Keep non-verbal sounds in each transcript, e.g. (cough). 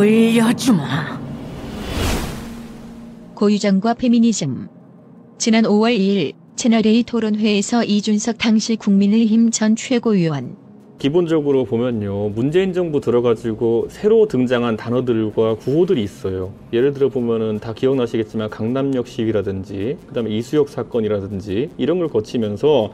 돌려주마. 고유정과 페미니즘. 지난 5월 2일 채널A 토론회에서 이준석 당시 국민의힘 전 최고위원 기본적으로 보면요 문재인 정부 들어가지고 새로 등장한 단어들과 구호들이 있어요 예를 들어 보면은 다 기억나시겠지만 강남역 시위라든지 그다음에 이수역 사건이라든지 이런 걸 거치면서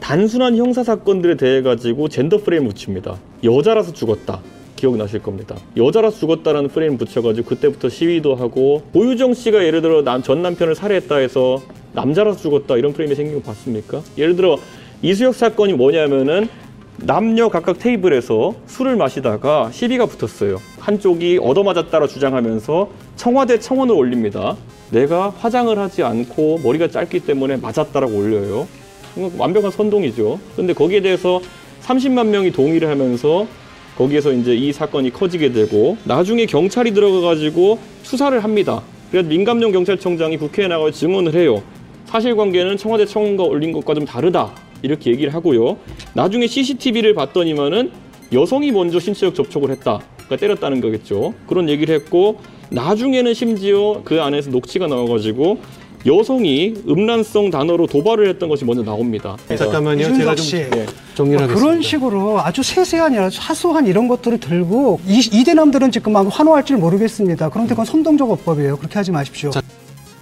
단순한 형사 사건들에 대해 가지고 젠더 프레임 붙입니다 여자라서 죽었다 기억나실 겁니다. 여자라서 죽었다라는 프레임 붙여가지고 그때부터 시위도 하고 고유정 씨가 예를 들어 남, 전 남편을 살해했다 해서 남자라서 죽었다 이런 프레임이 생긴 거 봤습니까? 예를 들어 이수역 사건이 뭐냐면은 남녀 각각 테이블에서 술을 마시다가 시비가 붙었어요. 한쪽이 얻어맞았다라 주장하면서 청와대 청원을 올립니다. 내가 화장을 하지 않고 머리가 짧기 때문에 맞았다라고 올려요. 완벽한 선동이죠. 근데 거기에 대해서 30만 명이 동의를 하면서 거기에서 이제 이 사건이 커지게 되고 나중에 경찰이 들어가가지고 수사를 합니다. 그래서 민감용 경찰청장이 국회에 나가 증언을 해요. 사실관계는 청와대 청원과 올린 것과 좀 다르다 이렇게 얘기를 하고요. 나중에 CCTV를 봤더니만은 여성이 먼저 신체적 접촉을 했다. 그러니까 때렸다는 거겠죠. 그런 얘기를 했고 나중에는 심지어 그 안에서 녹취가 나와가지고 여성이 음란성 단어로 도발을 했던 것이 먼저 나옵니다. 잠깐만요. 제가 좀 씨, 예, 정리를 뭐 하겠습니다. 그런 식으로 아주 세세한 사소한 이런 것들을 들고 이, 이 대남들은 지금 아마 환호할 줄 모르겠습니다. 그런데 그건 선동적 어법이에요. 그렇게 하지 마십시오. 자,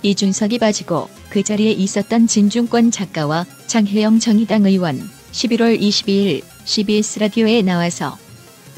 이준석이 빠지고 그 자리에 있었던 진중권 작가와 장혜영 정의당 의원 11월 22일 CBS 라디오에 나와서 네,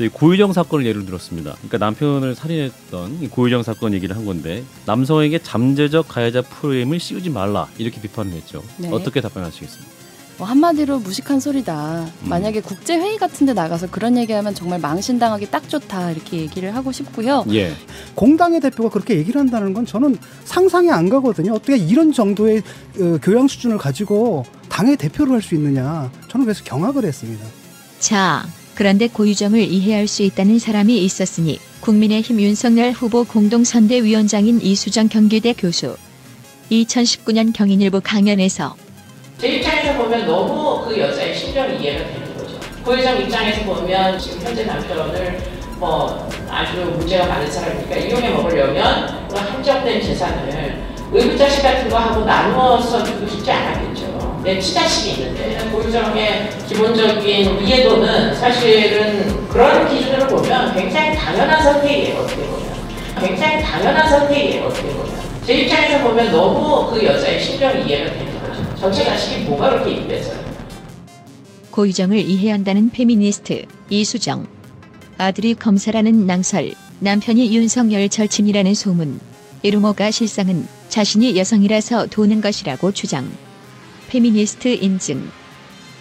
고유정 사건을 예를 들었습니다. 그러니까 남편을 살인했던 이 고유정 사건 얘기를 한 건데 남성에게 잠재적 가해자 프레임을 씌우지 말라 이렇게 비판을 했죠. 네. 어떻게 답변하시겠습니까? 뭐 한마디로 무식한 소리다. 음. 만약에 국제 회의 같은데 나가서 그런 얘기하면 정말 망신당하기 딱 좋다 이렇게 얘기를 하고 싶고요. 예. 공당의 대표가 그렇게 얘기를 한다는 건 저는 상상이 안 가거든요. 어떻게 이런 정도의 어, 교양 수준을 가지고 당의 대표를 할 수 있느냐. 저는 그래서 경악을 했습니다. 자, 그런데 고유정을 이해할 수 있다는 사람이 있었으니 국민의힘 윤석열 후보 공동선대위원장인 이수정 경기대 교수 2019년 경인일보 강연에서 제 입장에서 보면 너무 그 여자의 심정이 이해가 되는 거죠. 고유정 입장에서 보면 지금 현재 남편을 뭐 아주 문제가 많은 사람이니까 이용해 먹으려면 그 한정된 재산을 의붓자식 같은 거 하고 나누어서 주고 싶지 않았겠죠. 내 친자식이 있는데 고유정의 기본적인 이해도는 사실은 그런 기준으로 보면 굉장히 당연한 선택이에요. 어떻게 보면. 굉장히 당연한 선택이에요. 어떻게 보면. 제 입장에서 보면 너무 그 여자의 심정이 이해가 되는 거죠. 전처 자식이 뭐가 그렇게 이쁘겠어요. 고유정을 이해한다는 페미니스트 이수정 아들이 검사라는 낭설 남편이 윤석열 절친이라는 소문 이 루머가 실상은 자신이 여성이라서 도는 것이라고 주장 페미니스트 인증.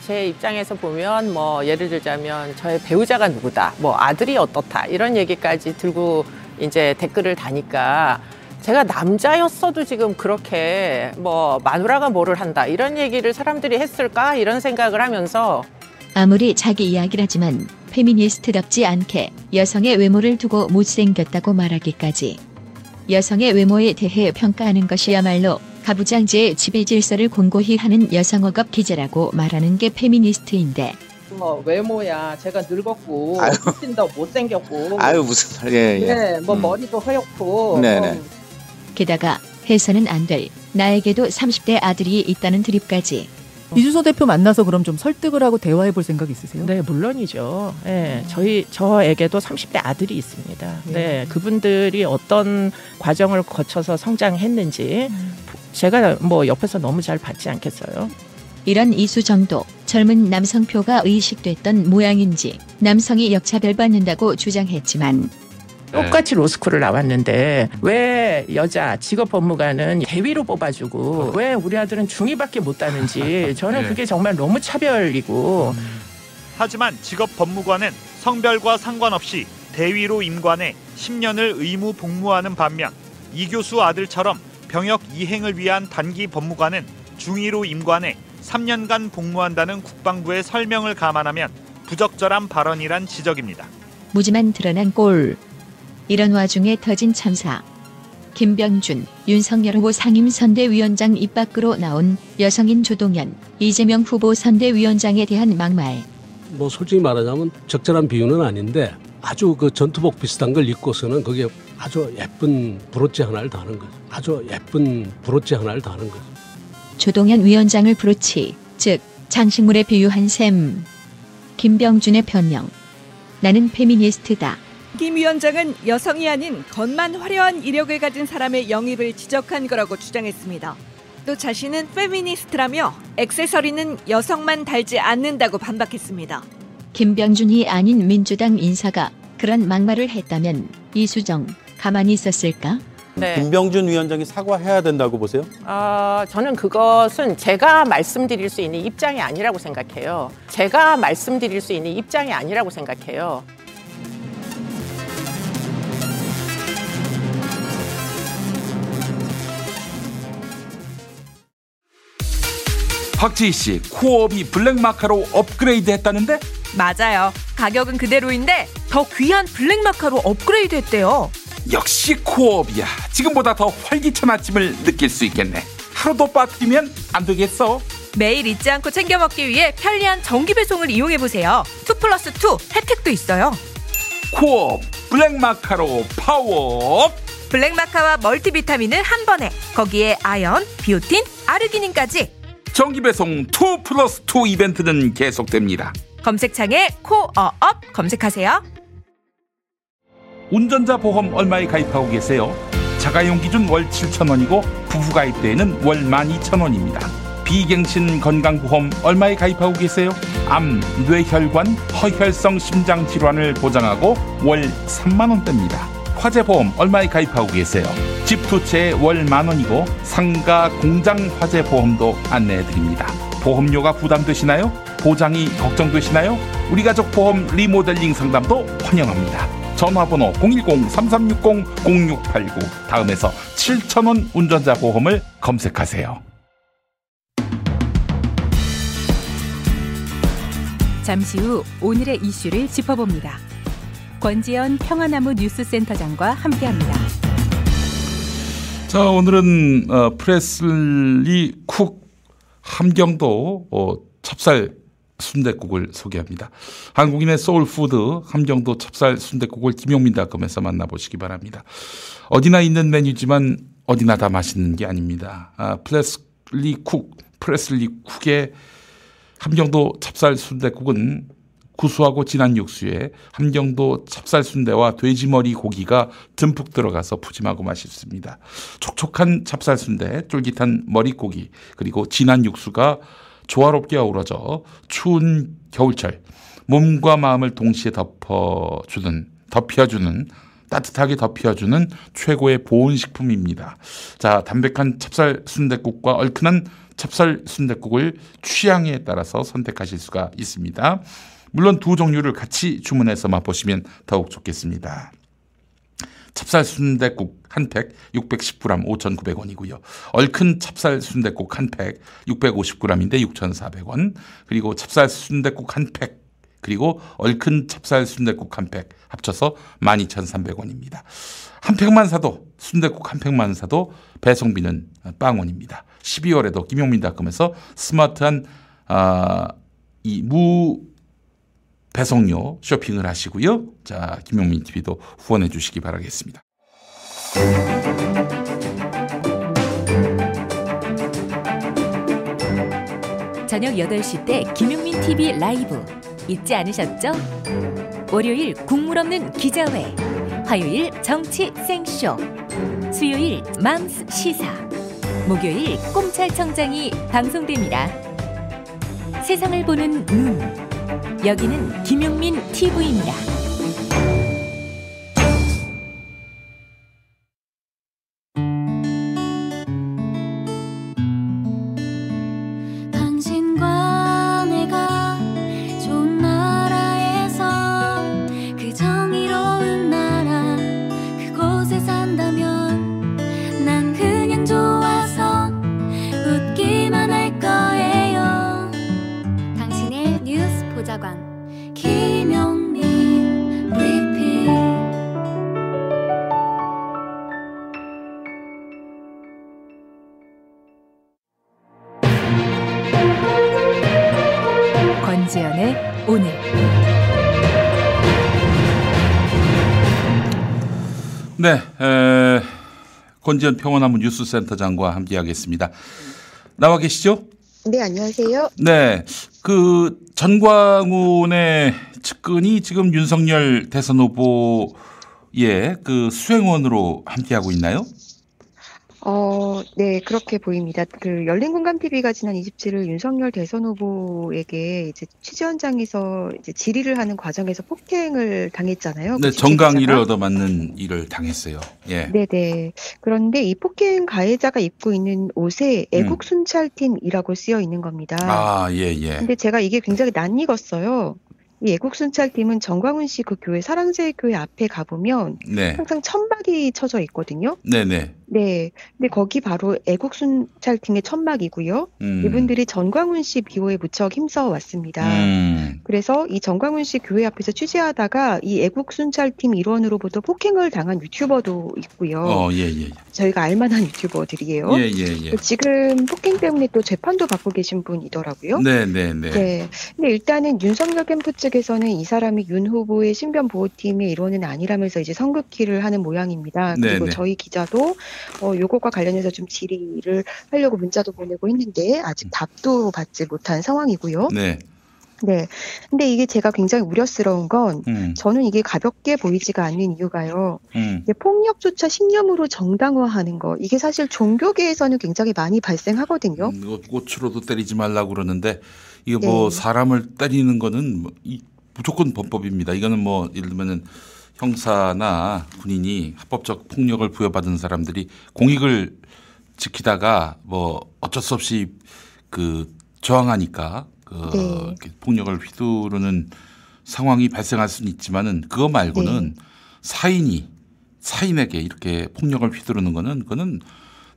제 입장에서 보면 뭐 예를 들자면 저의 배우자가 누구다, 뭐 아들이 어떻다 이런 얘기까지 들고 이제 댓글을 다니까 제가 남자였어도 지금 그렇게 뭐 마누라가 뭐를 한다 이런 얘기를 사람들이 했을까 이런 생각을 하면서 아무리 자기 이야기라지만 페미니스트답지 않게 여성의 외모를 두고 못생겼다고 말하기까지 여성의 외모에 대해 평가하는 것이야말로 가부장제의 지배 질서를 공고히 하는 여성어급 기재라고 말하는 게 페미니스트인데 뭐 외모야 제가 늙었고 아유. 훨씬 더 못생겼고 아유 무슨 말 예, 예. 네, 뭐 음. 머리도 허옇고 네네. 뭐 게다가 해서는 안 될 나에게도 30대 아들이 있다는 드립까지 이준석 대표 만나서 그럼 좀 설득을 하고 대화해 볼 생각 있으세요? 네, 물론이죠. 네, 저희 저에게도 30대 아들이 있습니다. 네, 그분들이 어떤 과정을 거쳐서 성장했는지 제가 뭐 옆에서 너무 잘 봤지 않겠어요. 이런 이수 정도 젊은 남성표가 의식됐던 모양인지 남성이 역차별받는다고 주장했지만 똑같이 로스쿨을 나왔는데 왜 여자 직업 법무관은 대위로 뽑아주고 왜 우리 아들은 중위밖에 못 따는지 저는 네. 그게 정말 너무 차별이고 하지만 직업 법무관은 성별과 상관없이 대위로 임관해 10년을 의무 복무하는 반면 이 교수 아들처럼 병역 이행을 위한 단기 법무관은 중위로 임관해 3년간 복무한다는 국방부의 설명을 감안하면 부적절한 발언이란 지적입니다. 무지만 드러난 꼴 이런 와중에 터진 참사 김병준, 윤석열 후보 상임선대위원장 입 밖으로 나온 여성인 조동연, 이재명 후보 선대위원장에 대한 막말. 뭐 솔직히 말하자면 적절한 비유는 아닌데 아주 그 전투복 비슷한 걸 입고서는 그게 아주 예쁜 브로치 하나를 다는 거죠. 아주 예쁜 브로치 하나를 다는 거죠. 조동현 위원장을 브로치, 즉 장식물에 비유한 셈. 김병준의 변명. 나는 페미니스트다. 김 위원장은 여성이 아닌 겉만 화려한 이력을 가진 사람의 영입을 지적한 거라고 주장했습니다. 또 자신은 페미니스트라며 액세서리는 여성만 달지 않는다고 반박했습니다. 김병준이 아닌 민주당 인사가 그런 막말을 했다면 이수정 가만히 있었을까? 네. 김병준 위원장이 사과해야 된다고 보세요? 어, 저는 그것은 제가 말씀드릴 수 있는 입장이 아니라고 생각해요. 제가 말씀드릴 수 있는 입장이 아니라고 생각해요. 박지희 씨, 코업이 블랙마카로 업그레이드 했다는데? 맞아요. 가격은 그대로인데 더 귀한 블랙마카로 업그레이드 했대요. 역시 코어업이야. 지금보다 더 활기찬 아침을 느낄 수 있겠네. 하루도 빠뜨리면 안 되겠어. 매일 잊지 않고 챙겨 먹기 위해 편리한 정기 배송을 이용해 보세요. 2 플러스 2 혜택도 있어요. 코어업 블랙마카로 파워. 블랙마카와 멀티비타민을 한 번에 거기에 아연, 비오틴, 아르기닌까지 정기 배송 2 플러스 2 이벤트는 계속됩니다. 검색창에 코어업 검색하세요. 운전자 보험 얼마에 가입하고 계세요? 자가용 기준 월 7,000원이고 부부 가입 때에는 월 12,000원입니다. 비갱신 건강보험 얼마에 가입하고 계세요? 암, 뇌혈관, 허혈성 심장 질환을 보장하고 월 3만 원대입니다. 화재보험 얼마에 가입하고 계세요? 집 두 채에 월만 원이고 상가 공장 화재 보험도 안내해 드립니다. 보험료가 부담되시나요? 보장이 걱정되시나요? 우리 가족 보험 리모델링 상담도 환영합니다. 전화번호 010-3360-0689 다음에서 7,000원 운전자 보험을 검색하세요. 잠시 후 오늘의 이슈를 짚어봅니다. 권지연 평화나무 뉴스센터장과 함께합니다. 자 오늘은 어, 프레슬리 쿡 함경도 어, 찹쌀 순대국을 소개합니다. 한국인의 소울푸드 함경도 찹쌀 순대국을 김용민닷컴에서 만나보시기 바랍니다. 어디나 있는 메뉴지만 어디나 다 맛있는 게 아닙니다. 아, 프레슬리 쿡, 프레슬리 쿡의 함경도 찹쌀 순대국은 구수하고 진한 육수에 함경도 찹쌀 순대와 돼지머리 고기가 듬뿍 들어가서 푸짐하고 맛있습니다. 촉촉한 찹쌀 순대, 쫄깃한 머리고기, 그리고 진한 육수가 조화롭게 어우러져 추운 겨울철 몸과 마음을 동시에 덮어주는 덮여주는 따뜻하게 덮여주는 최고의 보온식품입니다. 자, 담백한 찹쌀 순대국과 얼큰한 찹쌀 순대국을 취향에 따라서 선택하실 수가 있습니다. 물론 두 종류를 같이 주문해서 맛보시면 더욱 좋겠습니다. 찹쌀 순대국 한 팩 610g 5,900원이고요. 얼큰 찹쌀 순대국 한 팩 650g인데 6,400원. 그리고 찹쌀 순대국 한 팩, 그리고 얼큰 찹쌀 순대국 한 팩 합쳐서 12,300원입니다. 한 팩만 사도 순대국 한 팩만 사도 배송비는 빵원입니다. 12월에도 김용민닷컴에서 스마트한 아, 이 무 배송료 쇼핑을 하시고요. 자, 김용민 TV도 후원해 주시기 바라겠습니다. 저녁 8시 때 김용민 TV 라이브 잊지 않으셨죠? 월요일 국물 없는 기자회, 화요일 정치 생쇼, 수요일 맘스 시사, 목요일 꼼찰청장이 방송됩니다. 세상을 보는 눈, 여기는 김용민 TV입니다. 권지현 평화나무 뉴스센터장과 함께하겠습니다. 나와 계시죠? 네, 안녕하세요. 네, 그 전광훈의 측근이 지금 윤석열 대선 후보의 그 수행원으로 함께하고 있나요? 어, 네, 그렇게 보입니다. 그 열린공감 TV가 지난 27일 윤석열 대선 후보에게 이제 취재 현장에서 이제 질의를 하는 과정에서 폭행을 당했잖아요. 네, 그 정강이를. 얻어맞는 일을 당했어요. 예. 네네. 그런데 이 폭행 가해자가 입고 있는 옷에 음. 애국 순찰팀이라고 쓰여 있는 겁니다. 아, 예, 예. 근데 제가 이게 굉장히 낯익었어요. 이 애국 순찰팀은 정광훈 씨 그 교회 사랑제일 교회 앞에 가보면 네. 항상 천막이 쳐져 있거든요. 네, 네. 네. 근데 거기 바로 애국 순찰팀의 천막이고요. 음. 이분들이 전광훈 씨 비호에 무척 힘써 왔습니다. 음. 그래서 이 정광훈 씨 교회 앞에서 취재하다가 이 애국 순찰팀 일원으로부터 폭행을 당한 유튜버도 있고요. 어, 예, 예. 저희가 알만한 유튜버들이에요. 예, 예, 예. 지금 폭행 때문에 또 재판도 받고 계신 분이더라고요. 네, 네, 네. 네. 근데 일단은 윤석열 캠프 측에서는 이 사람이 윤 후보의 신변 보호팀의 일원은 아니라면서 이제 선긋기를 하는 모양입니다. 네, 그리고 네. 저희 기자도 어 요것과 관련해서 좀 질의를 하려고 문자도 보내고 했는데 아직 답도 받지 못한 상황이고요. 네. 네. 근데 이게 제가 굉장히 우려스러운 건 음. 저는 이게 가볍게 보이지가 않는 이유가요. 음. 폭력조차 신념으로 정당화하는 거 이게 사실 종교계에서는 굉장히 많이 발생하거든요. 음, 꽃으로도 때리지 말라고 그러는데 이거 뭐 네. 사람을 때리는 거는 뭐 이, 무조건 범법입니다. 이거는 뭐 예를 들면은 형사나 군인이 합법적 폭력을 부여받은 사람들이 공익을 지키다가 뭐 어쩔 수 없이 그 저항하니까 그 네. 폭력을 휘두르는 상황이 발생할 수는 있지만은 그거 말고는 네. 사인이 사인에게 이렇게 폭력을 휘두르는 거는 그거는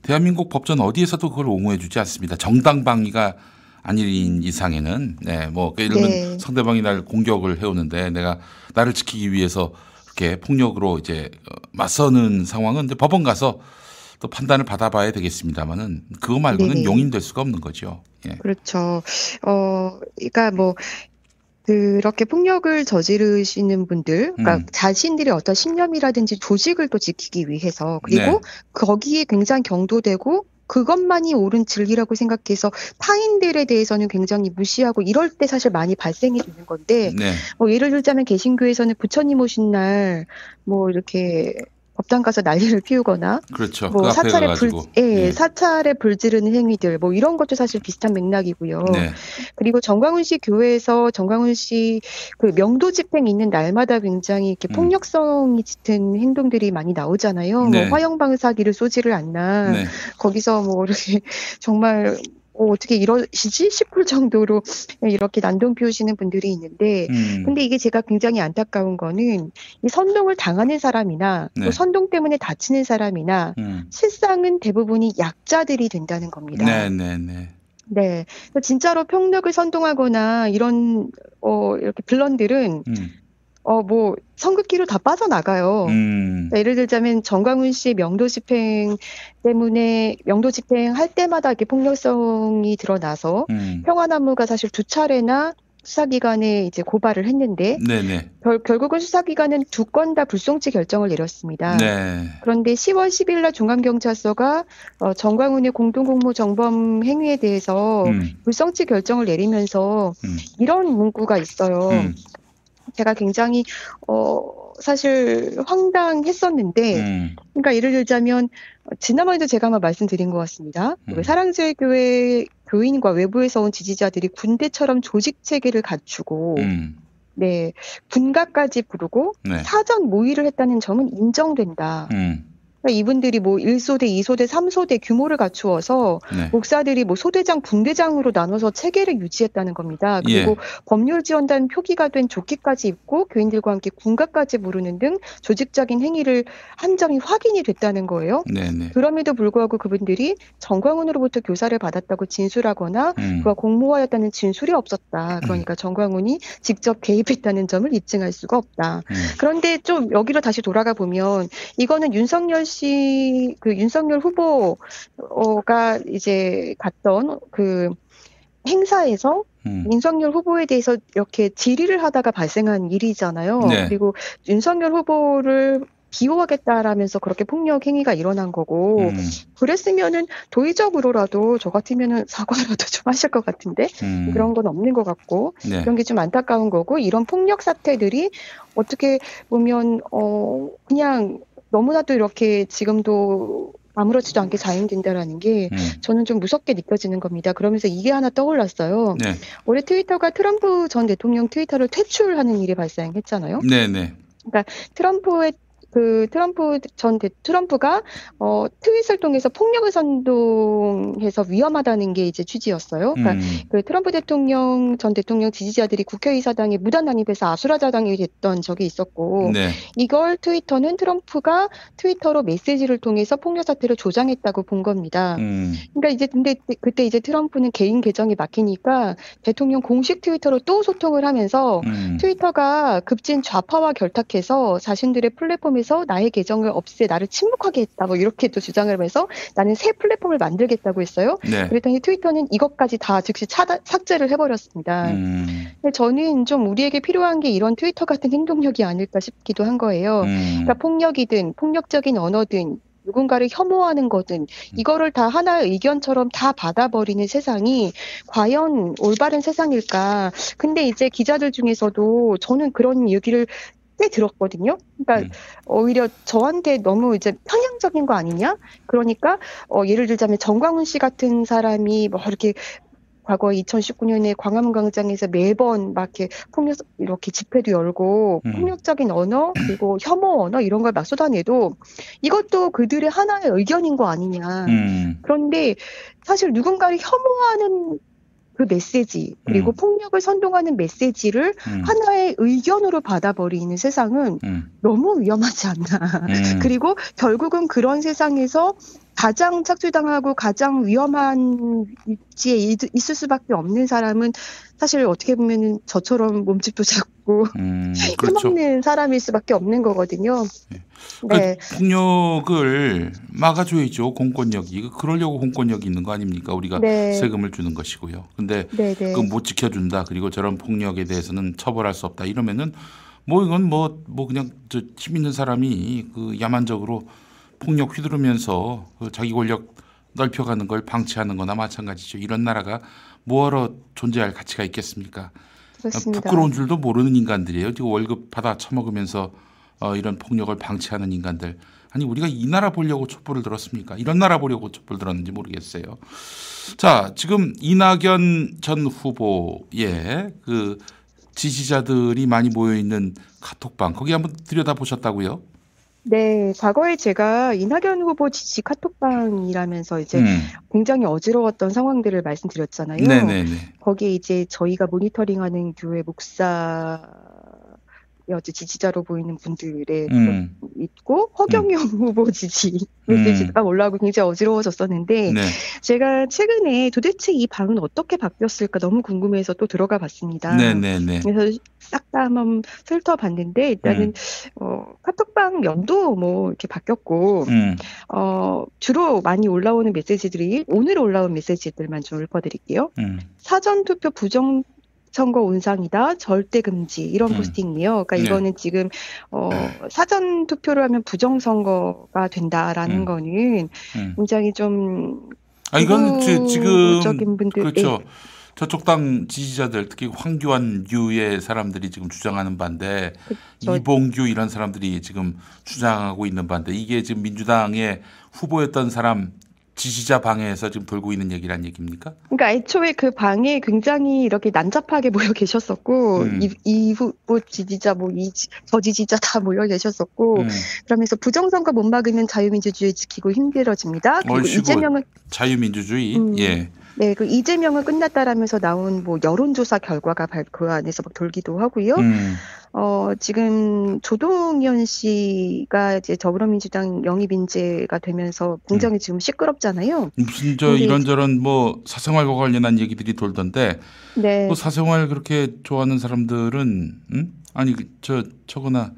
대한민국 법전 어디에서도 그걸 옹호해 주지 않습니다. 정당 방위가 아닌 이상에는 네, 뭐 예를 들면 네. 상대방이 날 공격을 해오는데 내가 나를 지키기 위해서 이렇게 폭력으로 이제 어, 맞서는 상황은 이제 법원 가서 또 판단을 받아봐야 되겠습니다만은 그거 말고는 네네. 용인될 수가 없는 거죠. 예. 그렇죠. 어, 그러니까 뭐 그렇게 폭력을 저지르시는 분들, 그러니까 음. 자신들의 어떤 신념이라든지 조직을 또 지키기 위해서 그리고 네. 거기에 굉장히 경도되고 그것만이 옳은 진리라고 생각해서 타인들에 대해서는 굉장히 무시하고 이럴 때 사실 많이 발생이 되는 건데 네. 뭐 예를 들자면 개신교에서는 부처님 오신 날 뭐 이렇게 법당 가서 난리를 피우거나 그렇죠. 뭐 그 사찰에 불. 예, 네. 사찰에 불 지르는 행위들 뭐 이런 것도 사실 비슷한 맥락이고요. 네. 그리고 정광훈 씨 교회에서 정광훈 씨 그 명도 집행 있는 날마다 굉장히 이렇게 음. 폭력성이 짙은 행동들이 많이 나오잖아요. 네. 뭐 화형 방사기를 쏘지를 않나. 네. 거기서 뭐 이렇게 (laughs) 정말 어, 어떻게 이러시지 싶을 정도로 (laughs) 이렇게 난동 피우시는 분들이 있는데 음. 근데 이게 제가 굉장히 안타까운 거는 이 선동을 당하는 사람이나 네. 또 선동 때문에 다치는 사람이나 음. 실상은 대부분이 약자들이 된다는 겁니다. 네, 네, 네. 네. 진짜로 폭력을 선동하거나 이런 어 이렇게 빌런들은 음. 어뭐 선긋기로 다 빠져나가요. 음. 그러니까 예를 들자면 정광훈 씨 명도 집행 때문에 명도 집행 할 때마다 이렇게 폭력성이 드러나서 음. 평화나무가 사실 두 차례나 수사기관에 이제 고발을 했는데 네, 네. 결, 결국은 수사기관은 두 건 다 불송치 결정을 내렸습니다. 네. 그런데 10월 10일 날 중앙경찰서가 어, 정광훈의 공동공모 정범 행위에 대해서 음. 불송치 결정을 내리면서 음. 이런 문구가 있어요. 음. 제가 굉장히 어 사실 황당했었는데 음. 그러니까 예를 들자면 어, 지난번에도 제가 한번 말씀드린 것 같습니다. 음. 그 사랑제일 교회 교인과 외부에서 온 지지자들이 군대처럼 조직 체계를 갖추고 음. 네 군가까지 부르고 네. 사전 모의를 했다는 점은 인정된다. 음. 그러니까 이분들이 뭐 1소대, 2소대, 3소대 규모를 갖추어서 네. 목사들이 뭐 소대장, 분대장으로 나눠서 체계를 유지했다는 겁니다. 그리고 예. 법률 지원단 표기가 된 조끼까지 입고 교인들과 함께 군가까지 부르는 등 조직적인 행위를 한 점이 확인이 됐다는 거예요. 네, 네. 그럼에도 불구하고 그분들이 정광훈으로부터 교사를 받았다고 진술하거나 음. 그가 공모하였다는 진술이 없었다. 그러니까 정광훈이 직접 개입했다는 점을 입증할 수가 없다. 음. 그런데 좀 여기로 다시 돌아가 보면 이거는 윤석열 씨 그 윤석열 후보가 이제 갔던 그 행사에서 음. 윤석열 후보에 대해서 이렇게 질의를 하다가 발생한 일이잖아요. 네. 그리고 윤석열 후보를 비호하겠다라면서 그렇게 폭력 행위가 일어난 거고 음. 그랬으면은 도의적으로라도 저 같으면은 사과라도 좀 하실 것 같은데 음. 그런 건 없는 것 같고 네. 그런 게 좀 안타까운 거고 이런 폭력 사태들이 어떻게 보면 어 그냥 너무나도 이렇게 지금도 아무렇지도 않게 자행된다라는 게 음. 저는 좀 무섭게 느껴지는 겁니다. 그러면서 이게 하나 떠올랐어요. 네. 올해 트위터가 트럼프 전 대통령 트위터를 퇴출하는 일이 발생했잖아요. 네, 네. 그러니까 트럼프의 그 트럼프 전 대, 트럼프가 어 트윗을 통해서 폭력을 선동해서 위험하다는 게 이제 취지였어요. 그러니까 음. 그 트럼프 대통령 전 대통령 지지자들이 국회의사당에 무단 난입해서 아수라장이 됐던 적이 있었고 네. 이걸 트위터는 트럼프가 트위터로 메시지를 통해서 폭력 사태를 조장했다고 본 겁니다. 음. 그러니까 이제 근데 그때 이제 트럼프는 개인 계정이 막히니까 대통령 공식 트위터로 또 소통을 하면서 음. 트위터가 급진 좌파와 결탁해서 자신들의 플랫폼에서 나의 계정을 없애 나를 침묵하게 했다 뭐 이렇게 또 주장을 하면서 나는 새 플랫폼을 만들겠다고 했어요. 네. 그랬더니 트위터는 이것까지 다 즉시 차단, 삭제를 해버렸습니다. 음. 근데 저는 좀 우리에게 필요한 게 이런 트위터 같은 행동력이 아닐까 싶기도 한 거예요. 음. 그러니까 폭력이든 폭력적인 언어든 누군가를 혐오하는 거든 이거를 다 하나의 의견처럼 다 받아버리는 세상이 과연 올바른 세상일까? 근데 이제 기자들 중에서도 저는 그런 얘기를 꽤 들었거든요. 그러니까 오히려 저한테 너무 이제 편향적인 거 아니냐? 그러니까 어 예를 들자면 정광훈 씨 같은 사람이 뭐 이렇게 과거 2019년에 광화문 광장에서 매번 막 이렇게 폭력 이렇게 집회도 열고 음. 폭력적인 언어 그리고 혐오 언어 이런 걸 막 쏟아내도 이것도 그들의 하나의 의견인 거 아니냐. 음. 그런데 사실 누군가를 혐오하는 그 메시지 그리고 음. 폭력을 선동하는 메시지를 음. 하나의 의견으로 받아버리는 세상은 음. 너무 위험하지 않나. 음. (laughs) 그리고 결국은 그런 세상에서 가장 착취당하고 가장 위험한 위치에 있- 있을 수밖에 없는 사람은 사실 어떻게 보면은 저처럼 몸집도 작고 음. (laughs) 그렇죠. 힘없는 사람일 수밖에 없는 거거든요. 네. 그 폭력을 막아줘야죠 공권력이 그 그러려고 공권력이 있는 거 아닙니까 우리가 네. 세금을 주는 것이고요 근데 네, 네. 그못 지켜준다 그리고 저런 폭력에 대해서는 처벌할 수 없다 이러면은 뭐 이건 뭐뭐 그냥 저 힘 있는 사람이 그 야만적으로 폭력 휘두르면서 그 자기 권력 넓혀가는 걸 방치하는 거나 마찬가지죠 이런 나라가 뭐하러 존재할 가치가 있겠습니까 그렇습니다. 부끄러운 줄도 모르는 인간들이에요. 지금 월급 받아 처먹으면서 어, 이런 폭력을 방치하는 인간들. 아니 우리가 이 나라 보려고 촛불을 들었습니까? 이런 나라 보려고 촛불 들었는지 모르겠어요. 자, 지금 이낙연 전 후보의 그 지지자들이 많이 모여 있는 카톡방 거기 한번 들여다 보셨다고요? 네, 과거에 제가 이낙연 후보 지지 카톡방이라면서 이제 음. 굉장히 어지러웠던 상황들을 말씀드렸잖아요. 네네네. 거기에 이제 저희가 모니터링하는 교회 목사 여지 지지자로 보이는 분들의 음. 있고 허경영 후보 지지 메시지가 올라오고 굉장히 어지러워졌었는데 네. 제가 최근에 도대체 이 방은 어떻게 바뀌었을까 너무 궁금해서 또 들어가 봤습니다. 네네네. 그래서 싹 다 한번 훑어봤는데 일단은 음. 어, 카톡방 연도 뭐 이렇게 바뀌었고 음. 어, 주로 많이 올라오는 메시지들이 오늘 올라온 메시지들만 좀 읊어드릴게요. 음. 사전 투표 부정 선거 온상이다 절대 금지 이런 음. 포스팅이에요. 그러니까 네. 이거는 지금 어, 사전 투표를 하면 부정 선거가 된다라는 음. 거는 음. 굉장히 좀 아 이건 지- 지금 분들, 그렇죠. 예. 저쪽 당 지지자들 특히 황교안 유의 사람들이 지금 주장하는 반대 그렇죠. 이봉규 이런 사람들이 지금 주장하고 있는 반대 이게 지금 민주당의 후보였던 사람 지지자 방에서 지금 돌고 있는 얘기란 얘기입니까? 그러니까 애초에 그 방에 굉장히 이렇게 난잡하게 (laughs) 모여 계셨었고 음. 이, 이 후보 지지자 뭐 이 저 지지자 다 모여 계셨었고 음. 그러면서 부정선거 못 막으면 자유민주주의 지키고 힘들어집니다. 그리고 이재명은 자유민주주의 음. 예. 네, 그 이재명은 끝났다라면서 나온 뭐 여론조사 결과가 발- 그 안에서 막 돌기도 하고요. 음. 어, 지금 조동현 씨가 이제 더불어민주당 영입 인재가 되면서 굉장히 지금 시끄럽잖아요. 무슨 저 이런저런 뭐 사생활과 관련한 얘기들이 돌던데 네. 뭐 사생활 그렇게 좋아하는 사람들은 응? 아니 그저 저거나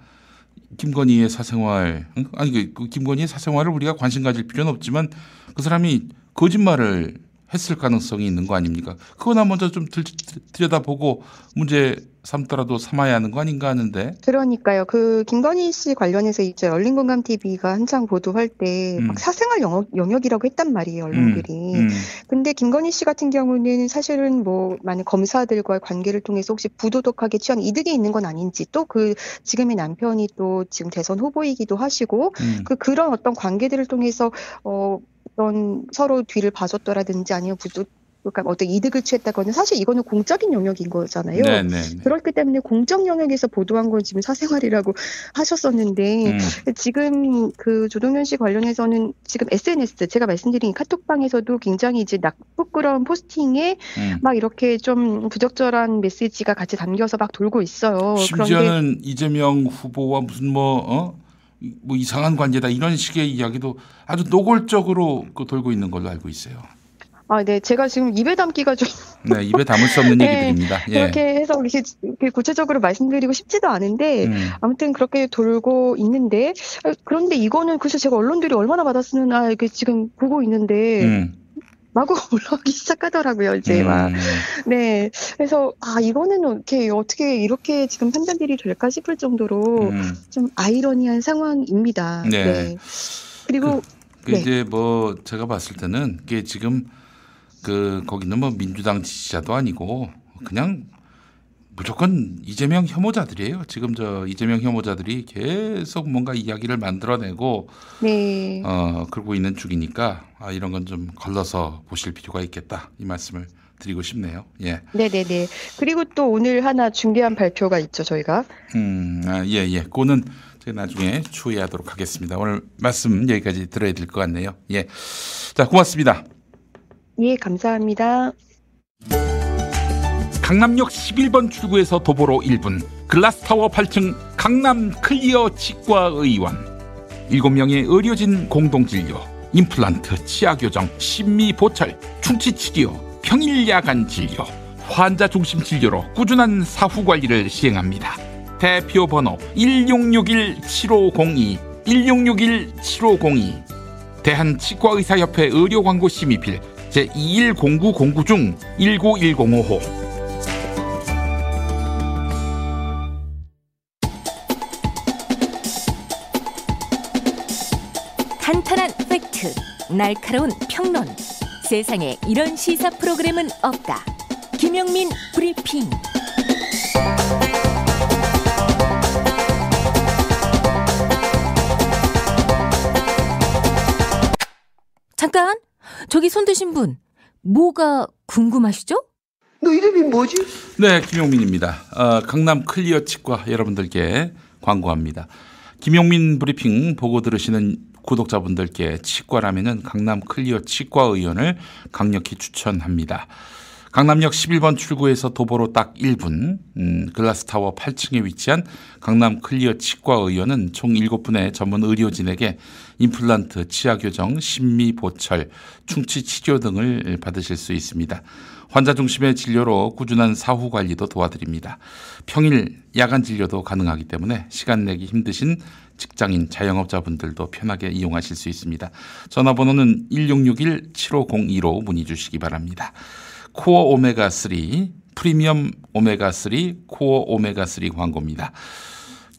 김건희의 사생활 응? 아니 그, 그 김건희의 사생활을 우리가 관심 가질 필요는 없지만 그 사람이 거짓말을 했을 가능성이 있는 거 아닙니까? 그거나 먼저 좀 들, 들여다보고 문제 삼더라도 삼아야 하는 거 아닌가 하는데. 그러니까요. 그 김건희 씨 관련해서 이제 열린공감 TV가 한창 보도할 때막 음. 사생활 영역, 영역이라고 했단 말이에요, 언론들이. 음. 근데 김건희 씨 같은 경우는 사실은 뭐 많은 검사들과의 관계를 통해서 혹시 부도덕하게 취한 이득이 있는 건 아닌지 또 그 지금의 남편이 또 지금 대선 후보이기도 하시고 음. 그 그런 어떤 관계들을 통해서 어 어떤 서로 뒤를 봐줬더라든지 아니면 부도 그러니까 어떤 이득을 취했다거나 사실 이거는 공적인 영역인 거잖아요. 네, 네, 네. 그렇기 때문에 공적 영역에서 보도한 건 지금 사생활이라고 (laughs) 하셨었는데 음. 지금 그 조동현 씨 관련해서는 지금 SNS 제가 말씀드린 카톡방에서도 굉장히 이제 부끄러운 포스팅에 음. 막 이렇게 좀 부적절한 메시지가 같이 담겨서 막 돌고 있어요. 심지어는 이재명 후보와 무슨 뭐, 어? 뭐 이상한 관계다 이런 식의 이야기도 아주 노골적으로 그 돌고 있는 걸로 알고 있어요. 아, 네. 제가 지금 입에 담기가 좀 (laughs) 네, 입에 담을 수 없는 네, 얘기들입니다. 예. 이렇게 해서 이렇게, 구체적으로 말씀드리고 싶지도 않은데 음. 아무튼 그렇게 돌고 있는데 아, 그런데 이거는 글쎄 제가 언론들이 얼마나 받았으나 이렇게 지금 보고 있는데 음. 마구 (laughs) 올라오기 시작하더라고요 이제 막 음. 네 그래서 아 이거는 이렇게 어떻게 이렇게 지금 판단들이 될까 싶을 정도로 음. 좀 아이러니한 상황입니다. 네. 네. 그리고 그 네. 이제 뭐 제가 봤을 때는 이게 지금 그 거기는 뭐 민주당 지지자도 아니고 그냥 무조건 이재명 혐오자들이에요. 지금 저 이재명 혐오자들이 계속 뭔가 이야기를 만들어내고 네. 어 그러고 있는 중이니까 아 이런 건 좀 걸러서 보실 필요가 있겠다 이 말씀을 드리고 싶네요. 예. 네네네. 그리고 또 오늘 하나 중대한 발표가 있죠 저희가. 음, 아, 예, 예. 그거는 제가 나중에 추이하도록 하겠습니다. 오늘 말씀 여기까지 들어야 될 것 같네요. 예. 자, 고맙습니다. 예 감사합니다. 강남역 11번 출구에서 도보로 1분 글라스타워 8층 강남 클리어 치과 의원. 7명의 의료진 공동진료 임플란트, 치아교정, 심미 보철, 충치 치료, 평일 야간 진료 환자 중심 진료로 꾸준한 사후 관리를 시행합니다. 대표 번호 1661-7502 1661-7502 대한치과의사협회 의료광고 심의필 제210909 중 191055탄 날카로운 평론. 세상에 이런 시사 프로그램은 없다. 김용민 브리핑. 잠깐, 저기 손 드신 분, 뭐가 궁금하시죠? 너 이름이 뭐지? 네, 김용민입니다. 어, 강남 클리어 치과 여러분들께 광고합니다. 김용민 브리핑 보고 들으시는 구독자분들께 치과라면은 강남 클리어 치과 의원을 강력히 추천합니다. 강남역 11번 출구에서 도보로 딱 1분, 음, 글라스타워 8층에 위치한 강남 클리어 치과 의원은 총 7분의 전문 의료진에게 임플란트, 치아 교정, 심미 보철, 충치 치료 등을 받으실 수 있습니다. 환자 중심의 진료로 꾸준한 사후 관리도 도와드립니다. 평일 야간 진료도 가능하기 때문에 시간 내기 힘드신 직장인 자영업자분들도 편하게 이용하실 수 있습니다. 전화번호는 1661-7502로 문의 주시기 바랍니다. 코어 오메가 3 프리미엄 오메가 3 코어 오메가 3 광고입니다.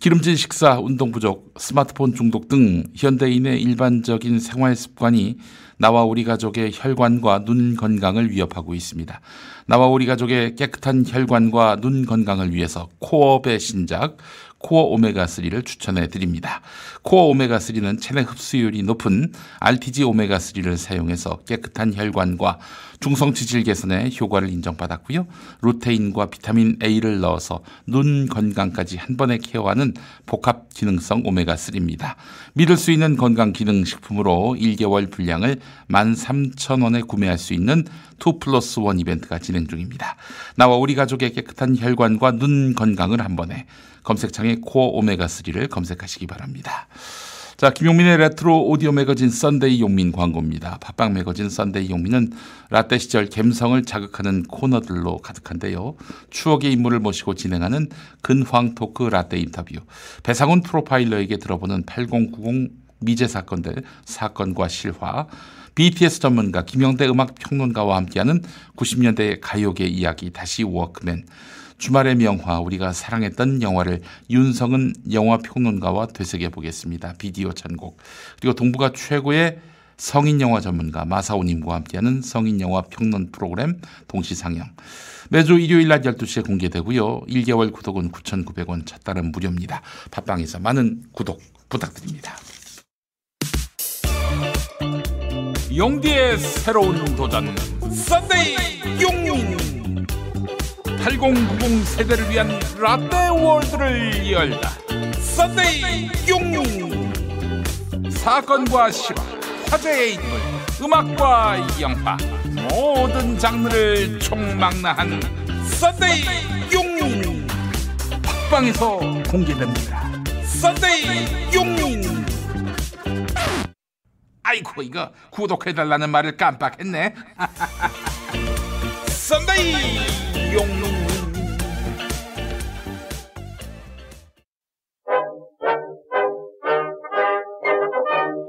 기름진 식사, 운동 부족, 스마트폰 중독 등 현대인의 일반적인 생활 습관이 나와 우리 가족의 혈관과 눈 건강을 위협하고 있습니다. 나와 우리 가족의 깨끗한 혈관과 눈 건강을 위해서 코어의 신작 코어 오메가3를 추천해 드립니다. 코어 오메가3는 체내 흡수율이 높은 RTG 오메가3를 사용해서 깨끗한 혈관과 중성 지질 개선에 효과를 인정받았고요. 루테인과 비타민 A를 넣어서 눈 건강까지 한 번에 케어하는 복합 기능성 오메가3입니다. 믿을 수 있는 건강 기능 식품으로 1개월 분량을 13,000원에 구매할 수 있는 2 플러스 1 이벤트가 진행 중입니다. 나와 우리 가족의 깨끗한 혈관과 눈 건강을 한 번에 검색창에 코어 오메가3를 검색하시기 바랍니다. 자, 김용민의 레트로 오디오 매거진 썬데이 용민 광고입니다. 팟빵 매거진 썬데이 용민은 라떼 시절 감성을 자극하는 코너들로 가득한데요. 추억의 인물을 모시고 진행하는 근황 토크 라떼 인터뷰. 배상훈 프로파일러에게 들어보는 8090 미제 사건들 사건과 실화. BTS 전문가 김영대 음악 평론가와 함께하는 90년대 가요계 이야기 다시 워크맨 주말의 명화 우리가 사랑했던 영화를 윤성은 영화 평론가와 되새겨 보겠습니다. 비디오 천곡 그리고 동부가 최고의 성인 영화 전문가 마사오님과 함께하는 성인 영화 평론 프로그램 동시 상영 매주 일요일 낮 12시에 공개되고요. 1개월 구독은 9,900원 첫 달은 무료입니다. 팟빵에서 많은 구독 부탁드립니다. 용디의 새로운 도전 썬데이 8090 세대를 위한 라떼 월드를 열다. 썬데이 용민 사건과 실화 화제의 인물 음악과 영화 모든 장르를 총망라한 썬데이 용민 팟빵에서 공개됩니다. 썬데이 용민 아이고 이거 구독해달라는 말을 깜빡했네. (laughs) 썬데이 용인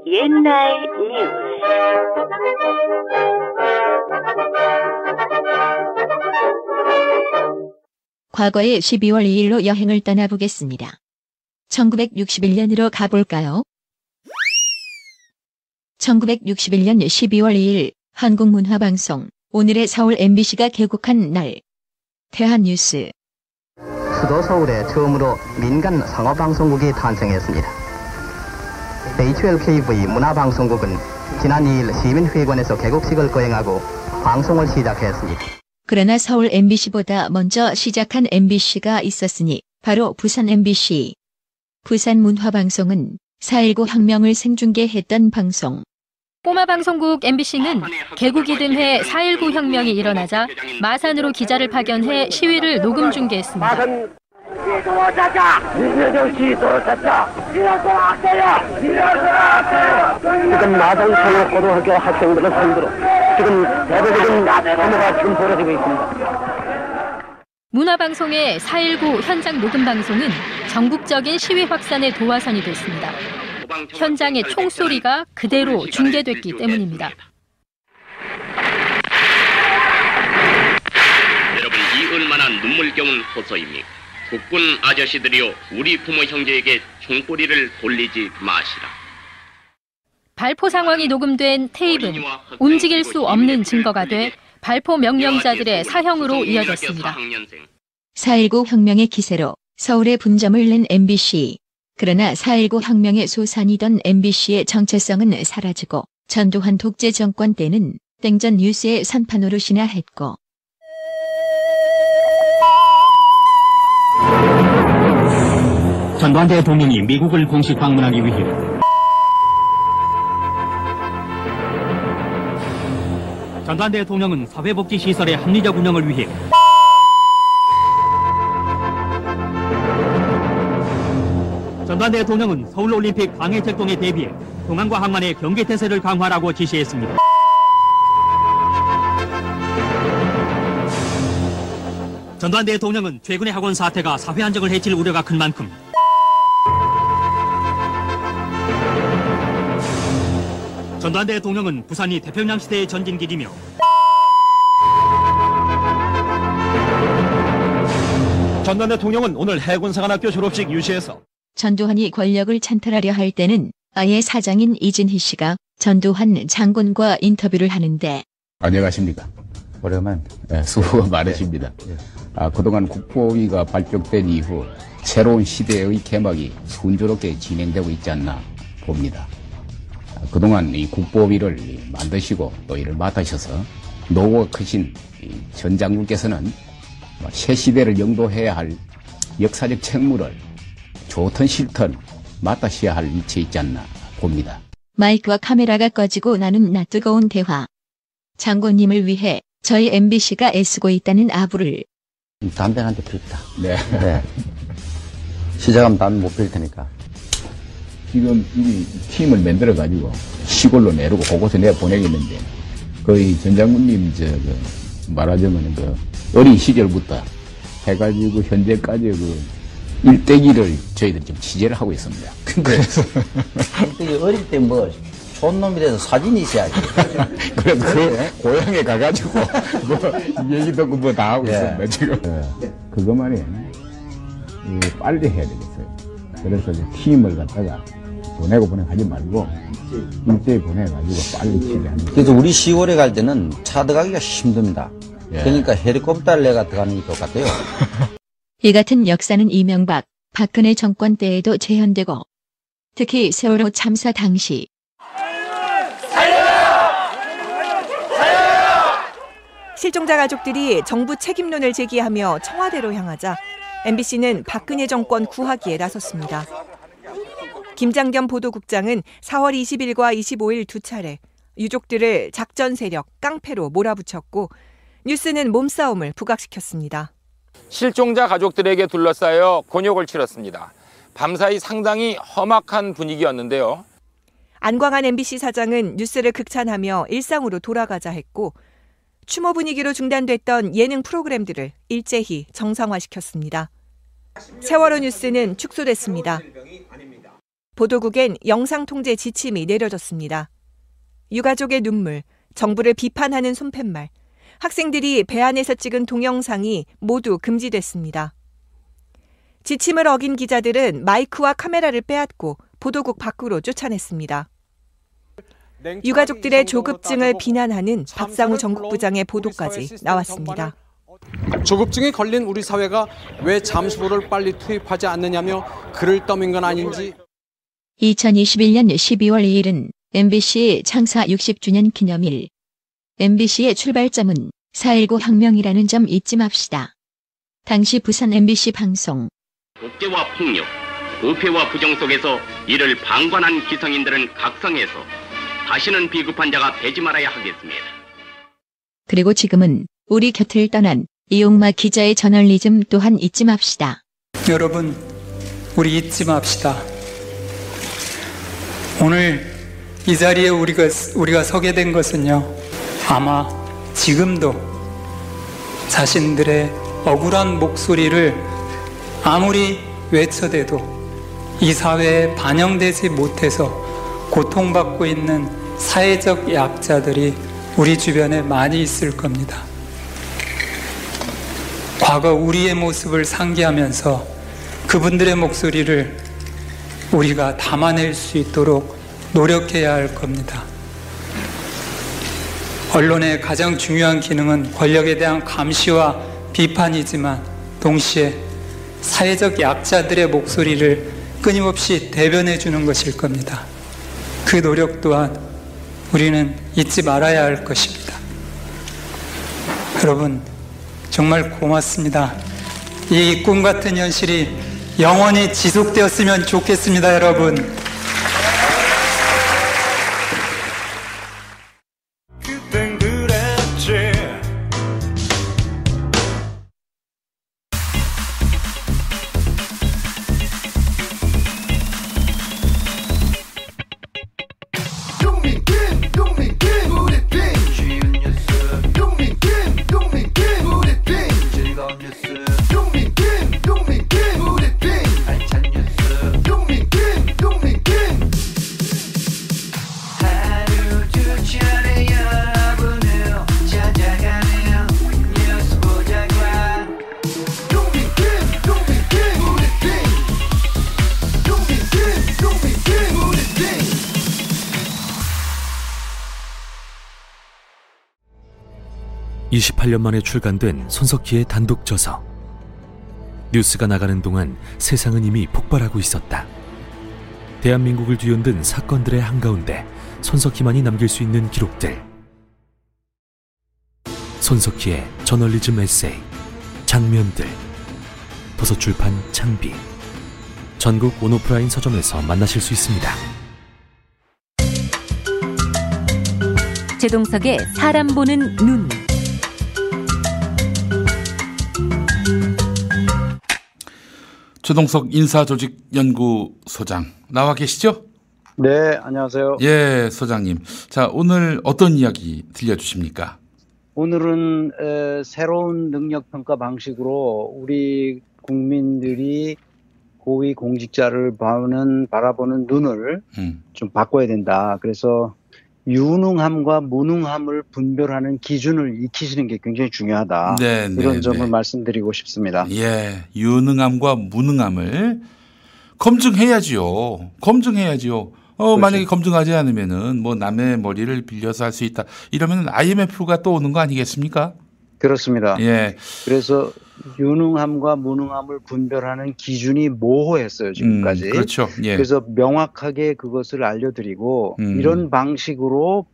옛날 뉴스 과거의 12월 2일로 여행을 떠나보겠습니다. 1961년으로 가볼까요? 1961년 12월 2일 한국문화방송 오늘의 서울 MBC가 개국한 날 대한뉴스 수도 서울에 처음으로 민간 상업방송국이 탄생했습니다. HLKV 문화방송국은 지난 2일 시민회관에서 개국식을 거행하고 방송을 시작했습니다. 그러나 서울 MBC보다 먼저 시작한 MBC가 있었으니 바로 부산 MBC. 부산 문화방송은 4.19 혁명을 생중계했던 방송. 꼬마 방송국 MBC는 개국이 든해 4.19 혁명이 일어나자 마산으로 기자를 파견해 시위를 녹음 중계했습니다. 지금 마산청의 고등학교 학생들을 상대로 지금 대대적인 데모가 지금 벌어지고 있습니다. 문화방송의 4.19 현장 녹음 방송은 전국적인 시위 확산의 도화선이 됐습니다. 현장의 총소리가 그대로 중계됐기 때문입니다. 여러분 이 얼마나 눈물겨운 호소입니까? 국군 아저씨들이여 우리 부모 형제에게 총꼬리를 돌리지 마시라. 발포 상황이 녹음된 테이프는 움직일 수 없는 증거가 돼 발포 명령자들의 사형으로 이어졌습니다. 4.19 혁명의 기세로 서울에 분점을 낸 MBC. 그러나 4.19 혁명의 소산이던 MBC의 정체성은 사라지고 전두환 독재 정권 때는 땡전 뉴스의 선판 노릇이나 했고 전두환 대통령이 미국을 공식 방문하기 위해 전두환 대통령은 사회복지 시설의 합리적 운영을 위해 전두환 대통령은 서울올림픽 방해 활동에 대비해 동안과 항만의 경계 태세를 강화하라고 지시했습니다. 전두환 대통령은 최근의 학원 사태가 사회 안정을 해칠 우려가 큰 만큼 전두환 대통령은 부산이 태평양 시대의 전진기지며 전두환 대통령은 오늘 해군사관학교 졸업식 유시에서 전두환이 권력을 찬탈하려 할 때는 아예 사장인 이진희 씨가 전두환 장군과 인터뷰를 하는데 안녕하십니까. 오랜만 예, 수고가 많으십니다. 아, 그동안 국보위가 발족된 이후 새로운 시대의 개막이 순조롭게 진행되고 있지 않나 봅니다. 아, 그동안 이 국보위를 만드시고 또 이를 맡으셔서 노고가 크신 전 장군께서는 뭐새 시대를 영도해야 할 역사적 책무를 좋든 싫든 맡으셔야 할 위치에 있지 않나 봅니다. 마이크와 카메라가 꺼지고 나눈 나 뜨거운 대화. 장군님을 위해 저희 MBC가 애쓰고 있다는 아부를 담배 한 대 피웁다. 네. 시작하면 담배 못 피울 테니까. 지금 이 팀을 만들어 가지고 시골로 내려고 곳곳에 내가 보내겠는데 거의 전 장군님 저 그 말하자면 그 어린 시절부터 해가지고 현재까지 그 일대기를 저희들이 좀 취재를 하고 있습니다. (laughs) 그래서 되게 어릴 때뭐 손놈이라서 사진이 있어야지. (laughs) 그래, 그 고향에 가가지고 (laughs) 뭐 얘기 듣고 뭐 다 하고 예. 있습니다 지금. 그것만이 이 빨리 해야 되겠어요. 그래서 이제 팀을 갖다가 보내고 보내고 하지 말고 일제히 보내가지고 빨리 처리하는. 그래서 우리 10월에 갈 때는 차 들어가기가 힘듭니다. 예. 그러니까 헬리콥터 내가 들어가는 게 똑같아요. 이 같은 역사는 이명박, 박근혜 정권 때에도 재현되고 특히 세월호 참사 당시 실종자 가족들이 정부 책임론을 제기하며 청와대로 향하자 MBC는 박근혜 정권 구하기에 나섰습니다. 김장겸 보도국장은 4월 20일과 25일 두 차례 유족들을 작전 세력 깡패로 몰아붙였고 뉴스는 몸싸움을 부각시켰습니다. 실종자 가족들에게 둘러싸여 곤욕을 치렀습니다. 밤사이 상당히 험악한 분위기였는데요. 안광한 MBC 사장은 뉴스를 극찬하며 일상으로 돌아가자 했고 추모 분위기로 중단됐던 예능 프로그램들을 일제히 정상화시켰습니다. 세월호 뉴스는 축소됐습니다. 보도국엔 영상 통제 지침이 내려졌습니다. 유가족의 눈물, 정부를 비판하는 손팻말, 학생들이 배 안에서 찍은 동영상이 모두 금지됐습니다. 지침을 어긴 기자들은 마이크와 카메라를 빼앗고 보도국 밖으로 쫓아냈습니다. 유가족들의 조급증을 비난하는 박상우 전국부장의 보도까지 나왔습니다. 조급증에 걸린 우리 사회가 왜 잠수부를 빨리 투입하지 않느냐며 글을 떠민 건 아닌지 2021년 12월 2일은 MBC 창사 60주년 기념일. MBC의 출발점은 4.19 혁명이라는 점 잊지 맙시다. 당시 부산 MBC 방송 독재와 폭력, 부패와 부정 속에서 이를 방관한 기성인들은 각성해서 다시는 비급한 자가 되지 말아야 하겠습니다. 그리고 지금은 우리 곁을 떠난 이용마 기자의 저널리즘 또한 잊지 맙시다. 여러분, 우리 잊지 맙시다. 오늘 이 자리에 우리가, 우리가 서게 된 것은요, 아마 지금도 자신들의 억울한 목소리를 아무리 외쳐대도 이 사회에 반영되지 못해서 고통받고 있는 사회적 약자들이 우리 주변에 많이 있을 겁니다. 과거 우리의 모습을 상기하면서 그분들의 목소리를 우리가 담아낼 수 있도록 노력해야 할 겁니다. 언론의 가장 중요한 기능은 권력에 대한 감시와 비판이지만 동시에 사회적 약자들의 목소리를 끊임없이 대변해 주는 것일 겁니다. 그 노력 또한 우리는 잊지 말아야 할 것입니다. 여러분, 정말 고맙습니다. 이 꿈 같은 현실이 영원히 지속되었으면 좋겠습니다, 여러분. 28년 만에 출간된 손석희의 단독 저서. 뉴스가 나가는 동안 세상은 이미 폭발하고 있었다. 대한민국을 뒤흔든 사건들의 한가운데 손석희만이 남길 수 있는 기록들. 손석희의 저널리즘 에세이 장면들. 도서출판 창비. 전국 온오프라인 서점에서 만나실 수 있습니다. 제동석의 사람 보는 눈. 최동석 인사조직연구소장 나와 계시죠? 네, 안녕하세요. 예, 소장님. 자, 오늘 어떤 이야기 들려주십니까? 오늘은 에, 새로운 능력 평가 방식으로 우리 국민들이 고위 공직자를 보는 바라보는 눈을 음. 좀 바꿔야 된다. 그래서 유능함과 무능함을 분별하는 기준을 익히시는 게 굉장히 중요하다. 네, 네, 이런 점을 네. 말씀드리고 싶습니다. 예, 유능함과 무능함을 검증해야지요. 검증해야지요. 어, 만약에 검증하지 않으면은 뭐 남의 머리를 빌려서 할 수 있다. 이러면 IMF가 또 오는 거 아니겠습니까? 그렇습니다. 예. 그래서 유능함과 무능함을 분별하는 기준이 모호했어요 지금까지. 음, 그렇죠. 예. 그래서 명확하게 그것을 알려드리고 음. 이런 방식으로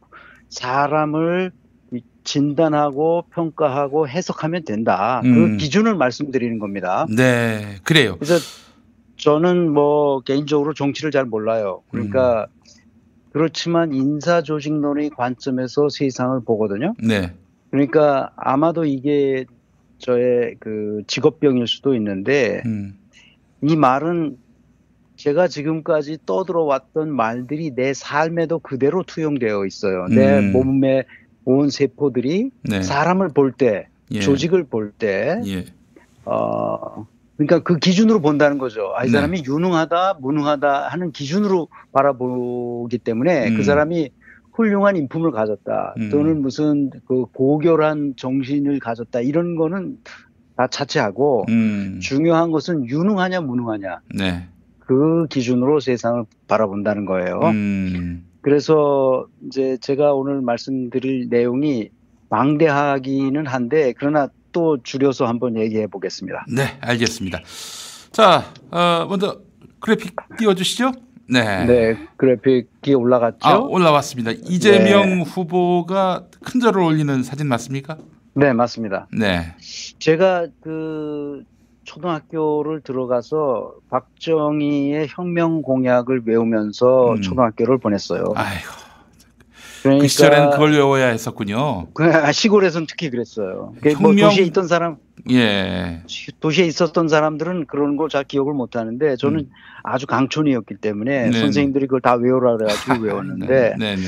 사람을 이- 진단하고 평가하고 해석하면 된다. 음. 그 기준을 말씀드리는 겁니다. 네, 그래요. 그래서 저는 뭐 개인적으로 정치를 잘 몰라요. 그러니까 음. 그렇지만 인사조직론의 관점에서 세상을 보거든요. 네. 그러니까 아마도 이게 저의 그 직업병일 수도 있는데 음. 이 말은 제가 지금까지 떠들어왔던 말들이 내 삶에도 그대로 투영되어 있어요. 내 음. 몸의 온 세포들이 네. 사람을 볼 때, 예. 조직을 볼 때, 예. 어, 그러니까 그 기준으로 본다는 거죠. 아, 이 네. 사람이 유능하다, 무능하다 하는 기준으로 바라보기 때문에 음. 그 사람이 훌륭한 인품을 가졌다 음. 또는 무슨 그 고결한 정신을 가졌다 이런 거는 다 차치하고 음. 중요한 것은 유능하냐 무능하냐 네. 그 기준으로 세상을 바라본다는 거예요. 음. 그래서 이제 제가 오늘 말씀드릴 내용이 방대하기는 한데 그러나 또 줄여서 한번 얘기해 보겠습니다. 네, 알겠습니다. 자, 어, 먼저 그래픽 띄워주시죠. 네. 네, 그래픽이 올라갔죠? 아, 올라왔습니다. 이재명 후보가 큰 절을 올리는 사진 맞습니까? 네, 맞습니다. 네. 제가 그 초등학교를 들어가서 박정희의 혁명 공약을 외우면서 음. 초등학교를 보냈어요. 아이고. 그러니까 그 시절에는 그걸 외워야 했었군요. 그 시골에서는 특히 그랬어요. 뭐 혁명- 도시에 있던 사람, 예. 도시에 있었던 사람들은 그런 걸 잘 기억을 못 하는데 저는 아주 강촌이었기 때문에 음. 네네. 선생님들이 그걸 다 외우라 그래가지고 (laughs) 외웠는데 네, 네.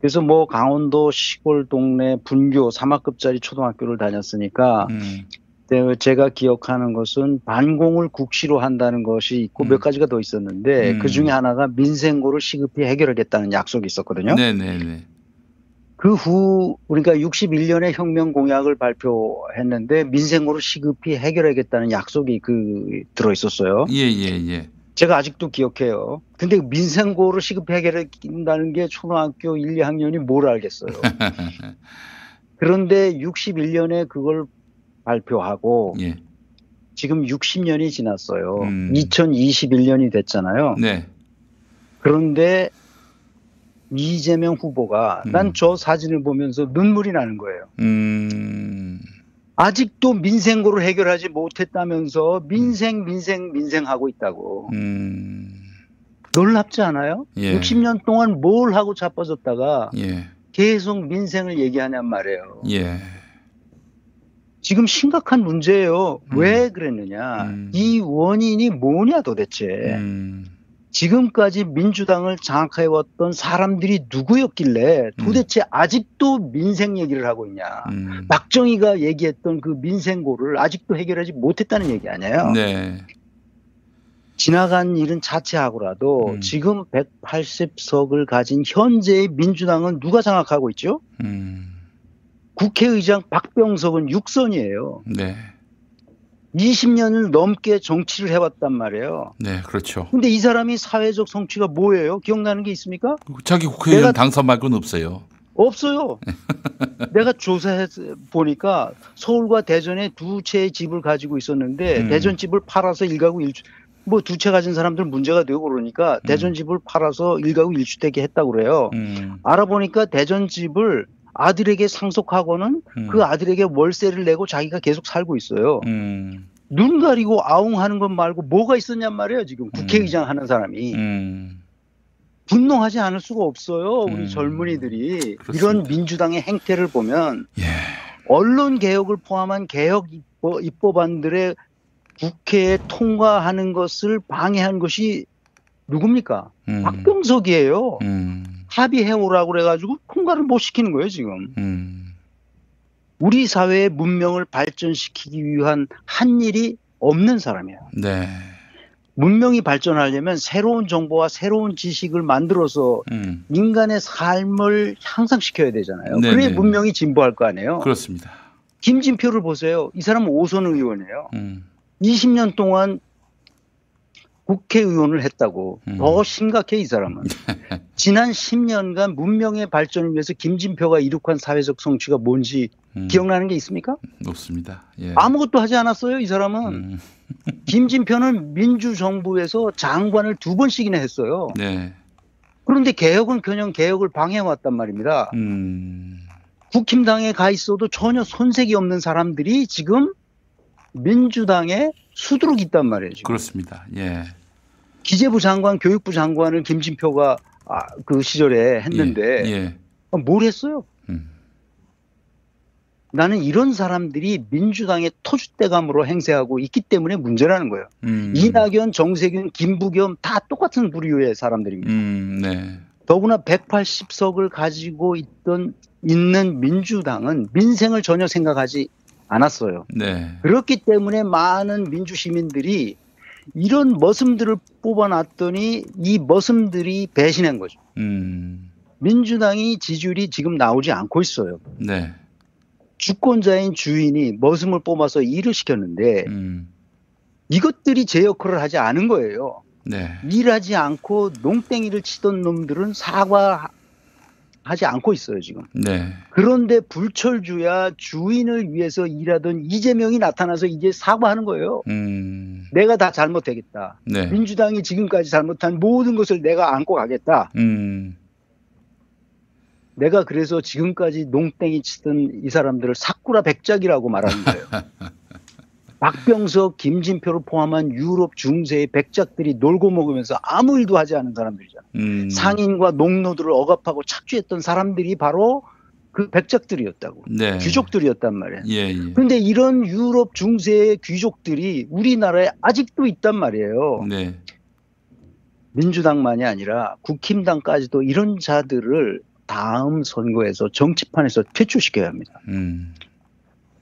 그래서 뭐 강원도 시골 동네 분교 3학급짜리 초등학교를 다녔으니까 음. 제가 기억하는 것은 반공을 국시로 한다는 것이 있고 몇 가지가 더 있었는데 음. 그 중에 하나가 민생고를 시급히 해결하겠다는 약속이 있었거든요. 네, 네, 네. 그 후 우리가 61년에 혁명 공약을 발표했는데 민생고를 시급히 해결하겠다는 약속이 그 들어 있었어요. 예, 예, 예. 제가 아직도 기억해요. 근데 민생고를 시급히 해결한다는 게 초등학교 1, 2학년이 뭘 알겠어요. (laughs) 그런데 61년에 그걸 발표하고 예. 지금 60년이 지났어요. 음. 2021년이 됐잖아요. 네. 그런데 이재명 후보가 음. 난저 사진을 보면서 눈물이 나는 거예요. 음. 아직도 민생고를 해결하지 못했다면서 민생 민생 민생 하고 있다고. 음. 놀랍지 않아요? 예. 60년 동안 뭘 하고 자빠졌다가 예. 계속 민생을 얘기하냔 말이에요. 예. 지금 심각한 문제예요. 음. 왜 그랬느냐? 이 원인이 뭐냐 도대체. 음. 지금까지 민주당을 장악해왔던 사람들이 누구였길래 도대체 아직도 민생 얘기를 하고 있냐. 음. 박정희가 얘기했던 그 민생고를 아직도 해결하지 못했다는 얘기 아니에요. 네. 지나간 일은 자체하고라도 음. 지금 180석을 가진 현재의 민주당은 누가 장악하고 있죠? 음. 국회의장 박병석은 6선이에요. 네. 20년을 넘게 정치를 해왔단 말이에요. 네, 그렇죠. 근데 이 사람이 사회적 성취가 뭐예요? 기억나는 게 있습니까? 자기 국회의원 내가- 당선 말고는 없어요. 없어요. (laughs) 내가 조사해 보니까 서울과 대전에 두 채의 집을 가지고 있었는데 음. 대전 집을 팔아서 일가구 일주 뭐두 채 가진 사람들 문제가 되고 그러니까 대전 집을 팔아서 일가구 일주택에 했다고 그래요. 음. 알아보니까 대전 집을 아들에게 상속하고는 음. 그 아들에게 월세를 내고 자기가 계속 살고 있어요. 음. 눈 가리고 아웅하는 것 말고 뭐가 있었냔 말이에요. 지금 국회의장 하는 사람이 음. 분노하지 않을 수가 없어요. 우리 음. 젊은이들이 이런 민주당의 행태를 보면 언론 개혁을 포함한 개혁 입법, 입법안들의 국회에 통과하는 것을 방해한 것이 누굽니까? 음. 박병석이에요. 음. 합의해 오라고 그래가지고 통과를 못 시키는 거예요 지금. 음. 우리 사회의 문명을 발전시키기 위한 한 일이 없는 사람이에요. 네. 문명이 발전하려면 새로운 정보와 새로운 지식을 만들어서 음. 인간의 삶을 향상시켜야 되잖아요. 네네. 그래야 문명이 진보할 거 아니에요. 그렇습니다. 김진표를 보세요. 이 사람은 오선 의원이에요. 음. 20년 동안 국회의원을 했다고. 음. 더 심각해 이 사람은. (laughs) 지난 10년간 문명의 발전을 위해서 김진표가 이룩한 사회적 성취가 뭔지 음. 기억나는 게 있습니까? 높습니다. 예. 아무것도 하지 않았어요 이 사람은. 음. (laughs) (laughs) 김진표는 민주정부에서 장관을 두 번씩이나 했어요. 네. 그런데 개혁은 그냥 개혁을 방해해왔단 말입니다. 음. 국힘당에 가 있어도 전혀 손색이 없는 사람들이 지금 민주당에 수두룩 있단 말이에요. 지금. 그렇습니다. 예. 기재부 장관, 교육부 장관을 김진표가 아, 그 시절에 했는데 예. 아, 뭘 했어요? 음. 나는 이런 사람들이 민주당의 토주대감으로 행세하고 있기 때문에 문제라는 거예요. 음. 이낙연, 정세균, 김부겸 다 똑같은 부류의 사람들입니다. 음, 네. 더구나 180석을 가지고 있던 있는 민주당은 민생을 전혀 생각하지 않았어요. 네. 그렇기 때문에 많은 민주 시민들이 이런 머슴들을 뽑아놨더니 이 머슴들이 배신한 거죠. 음. 민주당이 지지율이 지금 나오지 않고 있어요. 네. 주권자인 주인이 머슴을 뽑아서 일을 시켰는데 음. 이것들이 제 역할을 하지 않은 거예요. 네. 일하지 않고 농땡이를 치던 놈들은 사과 하지 않고 있어요, 지금. 네. 그런데 불철주야 주인을 위해서 일하던 이재명이 나타나서 이제 사과하는 거예요. 음. 내가 다 잘못되겠다. 네. 민주당이 지금까지 잘못한 모든 것을 내가 안고 가겠다. 음. 내가 그래서 지금까지 농땡이 치던 이 사람들을 사쿠라 백작이라고 말하는 거예요. (laughs) 박병석, 김진표를 포함한 유럽 중세의 백작들이 놀고 먹으면서 아무 일도 하지 않은 사람들이잖아요. 음. 상인과 농노들을 억압하고 착취했던 사람들이 바로 그 백작들이었다고. 네. 귀족들이었단 말이에요. 예, 예. 그런데 이런 유럽 중세의 귀족들이 우리나라에 아직도 있단 말이에요. 네. 민주당만이 아니라 국힘당까지도 이런 자들을 다음 선거에서 정치판에서 퇴출시켜야 합니다. 음.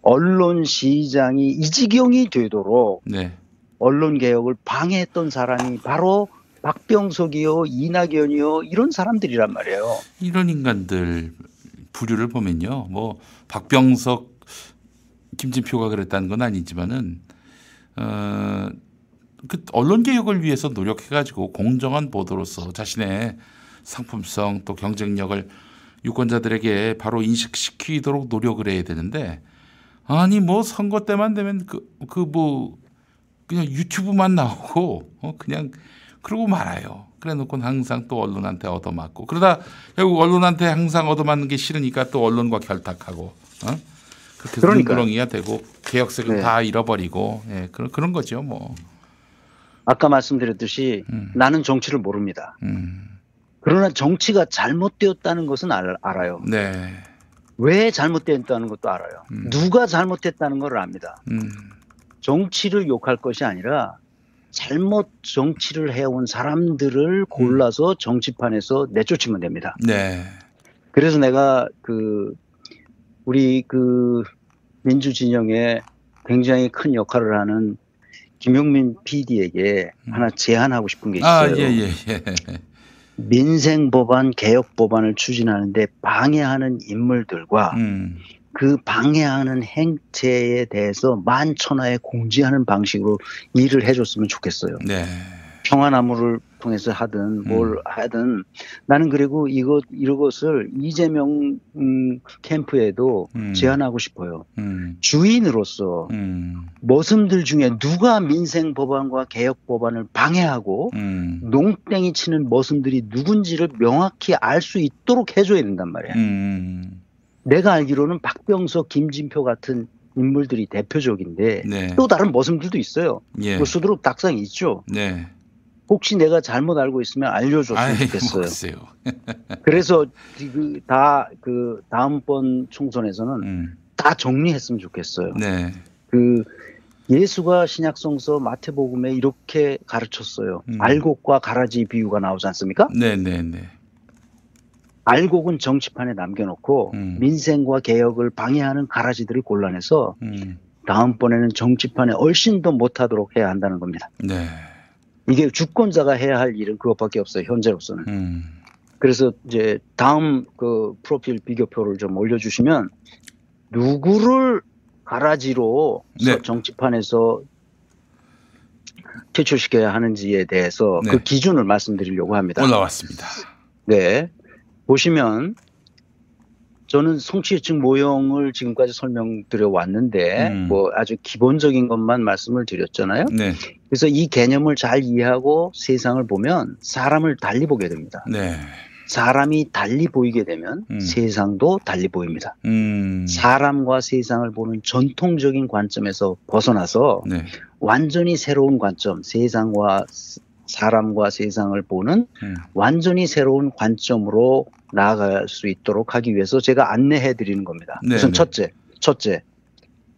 언론 시장이 이 지경이 되도록 네. 언론 개혁을 방해했던 사람이 바로 박병석이요, 이낙연이요 이런 사람들이란 말이에요. 이런 인간들 부류를 보면요. 뭐 박병석 김진표가 그랬다는 건 아니지만은 어, 그 언론 개혁을 위해서 노력해 가지고 공정한 보도로서 자신의 상품성 또 경쟁력을 유권자들에게 바로 인식시키도록 노력을 해야 되는데 아니 뭐 선거 때만 되면 그 그 뭐 그냥 유튜브만 나오고 어 그냥 그러고 말아요. 그래 놓고는 항상 또 언론한테 얻어맞고 그러다 결국 언론한테 항상 얻어맞는 게 싫으니까 또 언론과 결탁하고 어? 그렇게. 눈구렁이가 되고 개혁색을 네. 다 잃어버리고 예, 그런 그런 거죠 뭐. 아까 말씀드렸듯이 음. 나는 정치를 모릅니다. 그러나 정치가 잘못되었다는 것은 알, 알아요. 네. 왜 잘못되었다는 것도 알아요. 누가 잘못했다는 걸 압니다. 음. 정치를 욕할 것이 아니라 잘못 정치를 해온 사람들을 골라서 정치판에서 내쫓으면 됩니다. 네. 그래서 내가 그 우리 그 민주 진영에 굉장히 큰 역할을 하는 김용민 PD에게 하나 제안하고 싶은 게 있어요. 아, 예, 예, 예. 민생 법안, 개혁 법안을 추진하는데 방해하는 인물들과 음. 그 방해하는 행태에 대해서 만천하에 공지하는 방식으로 일을 해줬으면 좋겠어요. 네. 평화나무를 통해서 하든 뭘 하든 나는 그리고 이것 이것을 이재명 음, 캠프에도 음. 제안하고 싶어요. 음. 주인으로서 음. 머슴들 중에 누가 민생 법안과 개혁 법안을 방해하고 음. 농땡이 치는 머슴들이 누군지를 명확히 알 수 있도록 해줘야 된단 말이야. 음. 내가 알기로는 박병석, 김진표 같은 인물들이 대표적인데 네. 또 다른 머슴들도 있어요. 예. 뭐 수두룩 닭상이 있죠. 네. 혹시 내가 잘못 알고 있으면 알려줬으면 아이, 좋겠어요. (laughs) 그래서 그 다 그 다음번 총선에서는 음. 다 정리했으면 좋겠어요. 네. 그 예수가 신약성서 마태복음에 이렇게 가르쳤어요. 음. 알곡과 가라지 비유가 나오지 않습니까? 네, 네, 네. 알곡은 정치판에 남겨놓고 민생과 개혁을 방해하는 가라지들을 골라내서 음. 다음번에는 정치판에 훨씬 더 못하도록 해야 한다는 겁니다. 네. 이게 주권자가 해야 할 일은 그것밖에 없어요. 현재로서는. 음. 그래서 이제 다음 그 프로필 비교표를 좀 올려주시면 누구를 가라지로 네. 서- 정치판에서 퇴출시켜야 하는지에 대해서 네. 그 기준을 말씀드리려고 합니다. 올라왔습니다. 네. 보시면 저는 성취층 모형을 지금까지 설명드려 왔는데 음. 뭐 아주 기본적인 것만 말씀을 드렸잖아요. 네. 그래서 이 개념을 잘 이해하고 세상을 보면 사람을 달리 보게 됩니다. 네. 사람이 달리 보이게 되면 음. 세상도 달리 보입니다. 음. 사람과 세상을 보는 전통적인 관점에서 벗어나서 네. 완전히 새로운 관점, 세상과 스- 사람과 세상을 보는 음. 완전히 새로운 관점으로 나아갈 수 있도록 하기 위해서 제가 안내해 드리는 겁니다. 네, 우선 네. 첫째, 첫째,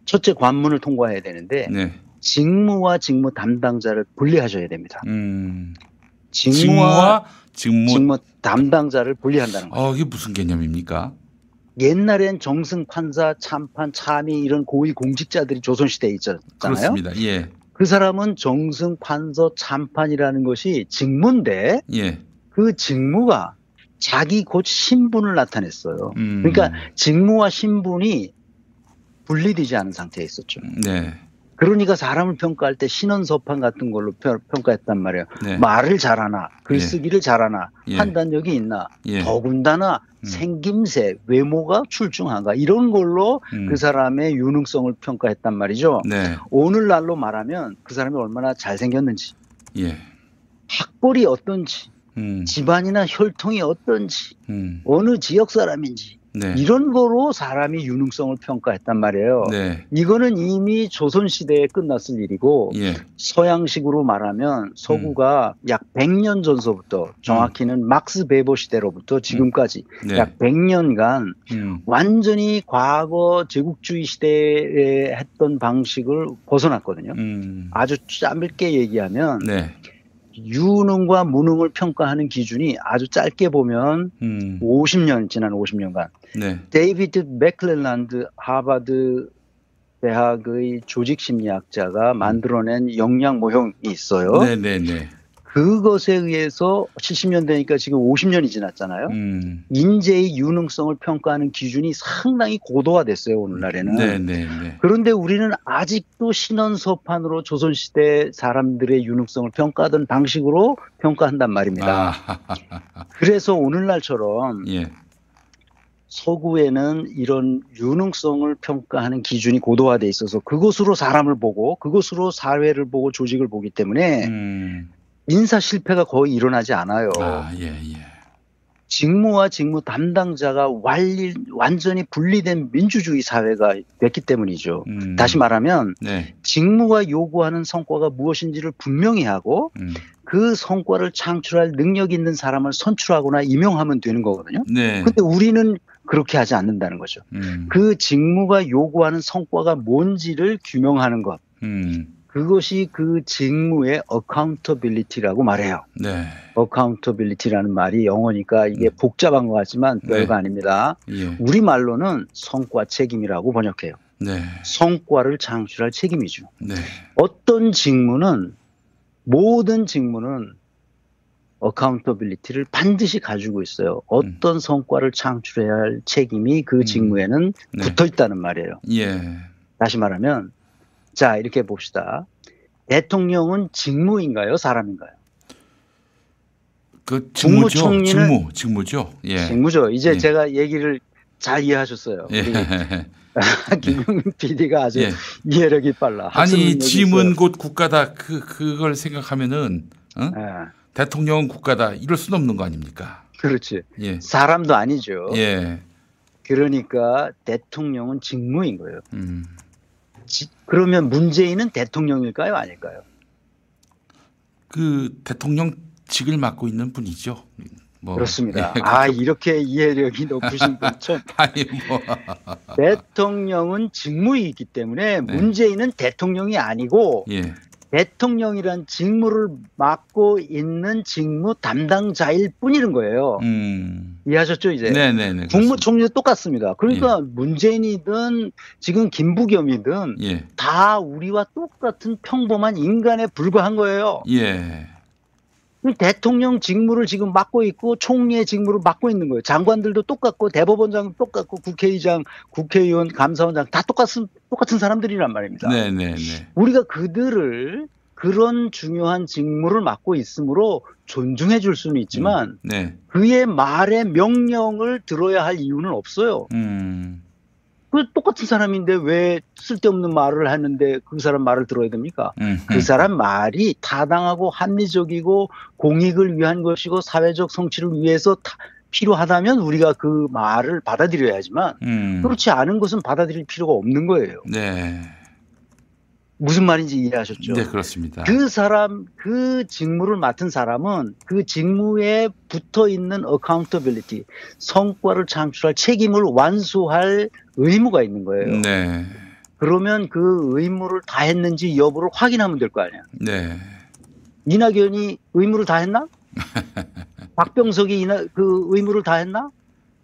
첫째 관문을 통과해야 되는데 네. 직무와 직무 담당자를 분리하셔야 됩니다. 음. 직무와, 직무. 직무 담당자를 분리한다는 거예요. 어, 이게 무슨 개념입니까? 옛날엔 정승 판사, 참판, 참의 이런 고위 공직자들이 조선시대에 있었잖아요. 그렇습니다. 예. 그 사람은 정승 판서 참판이라는 것이 직무인데 예. 그 직무가 자기 곧 신분을 나타냈어요. 음. 그러니까 직무와 신분이 분리되지 않은 상태에 있었죠. 네. 그러니까 사람을 평가할 때 신원서판 같은 걸로 평- 평가했단 말이에요. 네. 말을 잘하나, 글쓰기를 잘하나, 예. 판단력이 있나, 예. 더군다나 생김새, 외모가 출중한가 이런 걸로 음. 그 사람의 유능성을 평가했단 말이죠. 네. 오늘날로 말하면 그 사람이 얼마나 잘생겼는지, 예. 학벌이 어떤지, 음. 집안이나 혈통이 어떤지, 음. 어느 지역 사람인지 네. 이런 거로 사람이 유능성을 평가했단 말이에요. 네. 이거는 이미 조선 시대에 끝났을 일이고 예. 서양식으로 말하면 서구가 음. 약 100년 전서부터 정확히는 막스 베버 시대로부터 지금까지 네. 약 100년간 음. 완전히 과거 제국주의 시대에 했던 방식을 벗어났거든요. 음. 아주 짧게 얘기하면 네. 유능과 무능을 평가하는 기준이 아주 짧게 보면 음. 50년 지난 50년간 네. 데이비드 맥클렐란드 하버드 대학의 조직 심리학자가 만들어낸 역량 모형이 있어요. 네, 네, 네. 그것에 의해서 70년대니까 지금 50년이 지났잖아요. 음. 인재의 유능성을 평가하는 기준이 상당히 고도화됐어요, 오늘날에는. 네, 네, 네. 그런데 우리는 아직도 신언서판으로 조선시대 사람들의 유능성을 평가하던 방식으로 평가한단 말입니다. 아, (laughs) 그래서 오늘날처럼 예. 서구에는 이런 유능성을 평가하는 기준이 고도화돼 있어서 그것으로 사람을 보고 그것으로 사회를 보고 조직을 보기 때문에 인사 실패가 거의 일어나지 않아요. 음. 아, 예, 예. 직무와 직무 담당자가 완리, 완전히 분리된 민주주의 사회가 됐기 때문이죠. 음. 다시 말하면 네. 직무가 요구하는 성과가 무엇인지를 분명히 하고 음. 그 성과를 창출할 능력 있는 사람을 선출하거나 임용하면 되는 거거든요. 네. 근데 우리는 그렇게 하지 않는다는 거죠. 음. 그 직무가 요구하는 성과가 뭔지를 규명하는 것. 음. 그것이 그 직무의 accountability라고 말해요. 네. accountability라는 말이 영어니까 이게 복잡한 것 같지만 별거 네. 아닙니다. 예. 우리말로는 성과 책임이라고 번역해요. 네. 성과를 창출할 책임이죠. 네. 어떤 직무는 모든 직무는 accountability를 반드시 가지고 있어요. 어떤 성과를 창출해야 할 책임이 그 직무에는 네. 붙어 있다는 말이에요. 예. 다시 말하면 자 이렇게 봅시다. 대통령은 직무인가요, 사람인가요? 그 직무죠. 국무총리는- 직무, 직무죠. 예. 직무죠. 이제 예. 제가 얘기를 잘 이해하셨어요. 예. 우리 (laughs) 김용민 PD가 아주 예. 이해력이 빨라. 아니 짐은. 곧 국가다. 그 그걸 생각하면은 어? 예. 대통령은 국가다. 이럴 수는 없는 거 아닙니까? 그렇지. 예. 사람도 아니죠. 예. 그러니까 대통령은 직무인 거예요. 음. 지- 그러면 문재인은 대통령일까요, 아닐까요? 그 대통령직을 맡고 있는 분이죠. 뭐. 그렇습니다. 예, 아 그렇게- 이렇게 이해력이 높으신 분 참. (laughs) 아니 뭐. 대통령은 직무이기 때문에 문재인은 대통령이 아니고 예. 대통령이란 직무를 맡고 있는 직무 담당자일 뿐이는 거예요. 음. 이해하셨죠 이제? 네네네. 국무총리도 똑같습니다. 그러니까 문재인이든 지금 김부겸이든 예. 다 우리와 똑같은 평범한 인간에 불과한 거예요. 예. 대통령 직무를 지금 맡고 있고 총리의 직무를 맡고 있는 거예요. 장관들도 똑같고 대법원장 똑같고 국회의장, 국회의원, 감사원장 다 똑같은 똑같은 사람들이란 말입니다. 네, 네, 네. 우리가 그들을 그런 중요한 직무를 맡고 있으므로 존중해 줄 수는 있지만 네. 그의 말에 명령을 들어야 할 이유는 없어요. 음. 그 똑같은 사람인데 왜 쓸데없는 말을 하는데 그 사람 말을 들어야 됩니까? 음. 그 사람 말이 타당하고 합리적이고 공익을 위한 것이고 사회적 성취를 위해서 타- 필요하다면 우리가 그 말을 받아들여야 하지만 음. 그렇지 않은 것은 받아들일 필요가 없는 거예요. 네. 무슨 말인지 이해하셨죠? 네, 그렇습니다. 그 사람 그 직무를 맡은 사람은 그 직무에 붙어 있는 accountability 성과를 창출할 책임을 완수할 의무가 있는 거예요. 네. 그러면 그 의무를 다 했는지 여부를 확인하면 될 거 아니야. 네. 이낙연이 의무를 다 했나? (laughs) 박병석이 이나, 그 의무를 다 했나?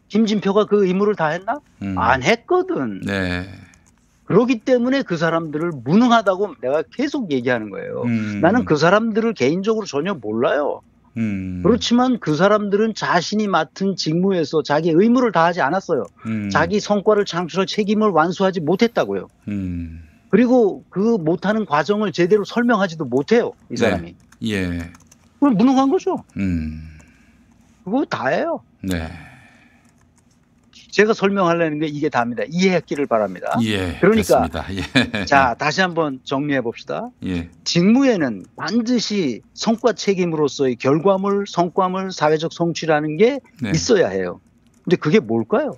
김진표가 그 의무를 다 했나? 음. 안 했거든. 네. 그렇기 때문에 그 사람들을 무능하다고 내가 계속 얘기하는 거예요. 음. 나는 그 사람들을 개인적으로 전혀 몰라요. 음. 그렇지만 그 사람들은 자신이 맡은 직무에서 자기 의무를 다하지 않았어요. 음. 자기 성과를 창출할 책임을 완수하지 못했다고요. 음. 그리고 그 못하는 과정을 제대로 설명하지도 못해요. 이 네. 사람이. 예. 그럼 무능한 거죠. 음. 그거 다예요. 네. 제가 설명하려는 게 이게 다입니다. 이해했기를 바랍니다. 예. 그러니까. 예. (laughs) 자 다시 한번 정리해 봅시다. 예. 직무에는 반드시 성과 책임으로서의 결과물, 성과물, 사회적 성취라는 게 네. 있어야 해요. 근데 그게 뭘까요?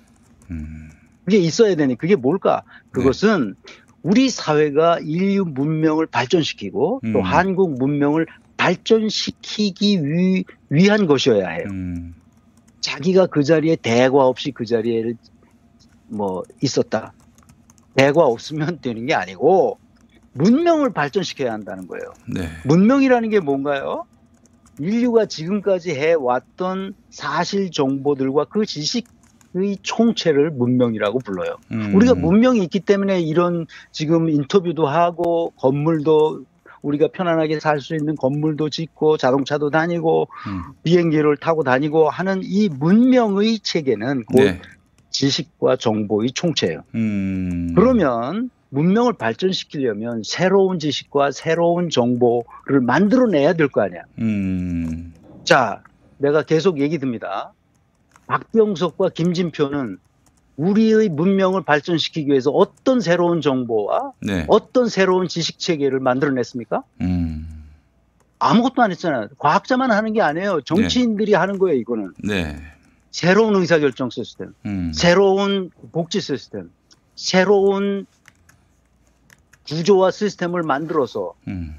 음. 그게 있어야 되니 그게 뭘까? 그것은 우리 사회가 인류 문명을 발전시키고 또 음. 한국 문명을 발전시키기 위, 위한 것이어야 해요. 음. 자기가 그 자리에 대과 없이 그 자리에 뭐 있었다. 대과 없으면 되는 게 아니고 문명을 발전시켜야 한다는 거예요. 네. 문명이라는 게 뭔가요? 인류가 지금까지 해왔던 사실 정보들과 그 지식의 총체를 문명이라고 불러요. 음. 우리가 문명이 있기 때문에 이런 지금 인터뷰도 하고 건물도 우리가 편안하게 살 수 있는 건물도 짓고 자동차도 다니고 음. 비행기를 타고 다니고 하는 이 문명의 체계는 곧 네. 지식과 정보의 총체예요. 음. 그러면 문명을 발전시키려면 새로운 지식과 새로운 정보를 만들어내야 될 거 아니야. 음. 자, 내가 계속 얘기 듭니다. 박병석과 김진표는 우리의 문명을 발전시키기 위해서 어떤 새로운 정보와 네. 어떤 새로운 지식 체계를 만들어냈습니까? 음. 아무것도 안 했잖아요. 과학자만 하는 게 아니에요. 정치인들이 하는 거예요, 이거는. 네. 새로운 의사결정 시스템, 음. 새로운 복지 시스템, 새로운 구조와 시스템을 만들어서 음.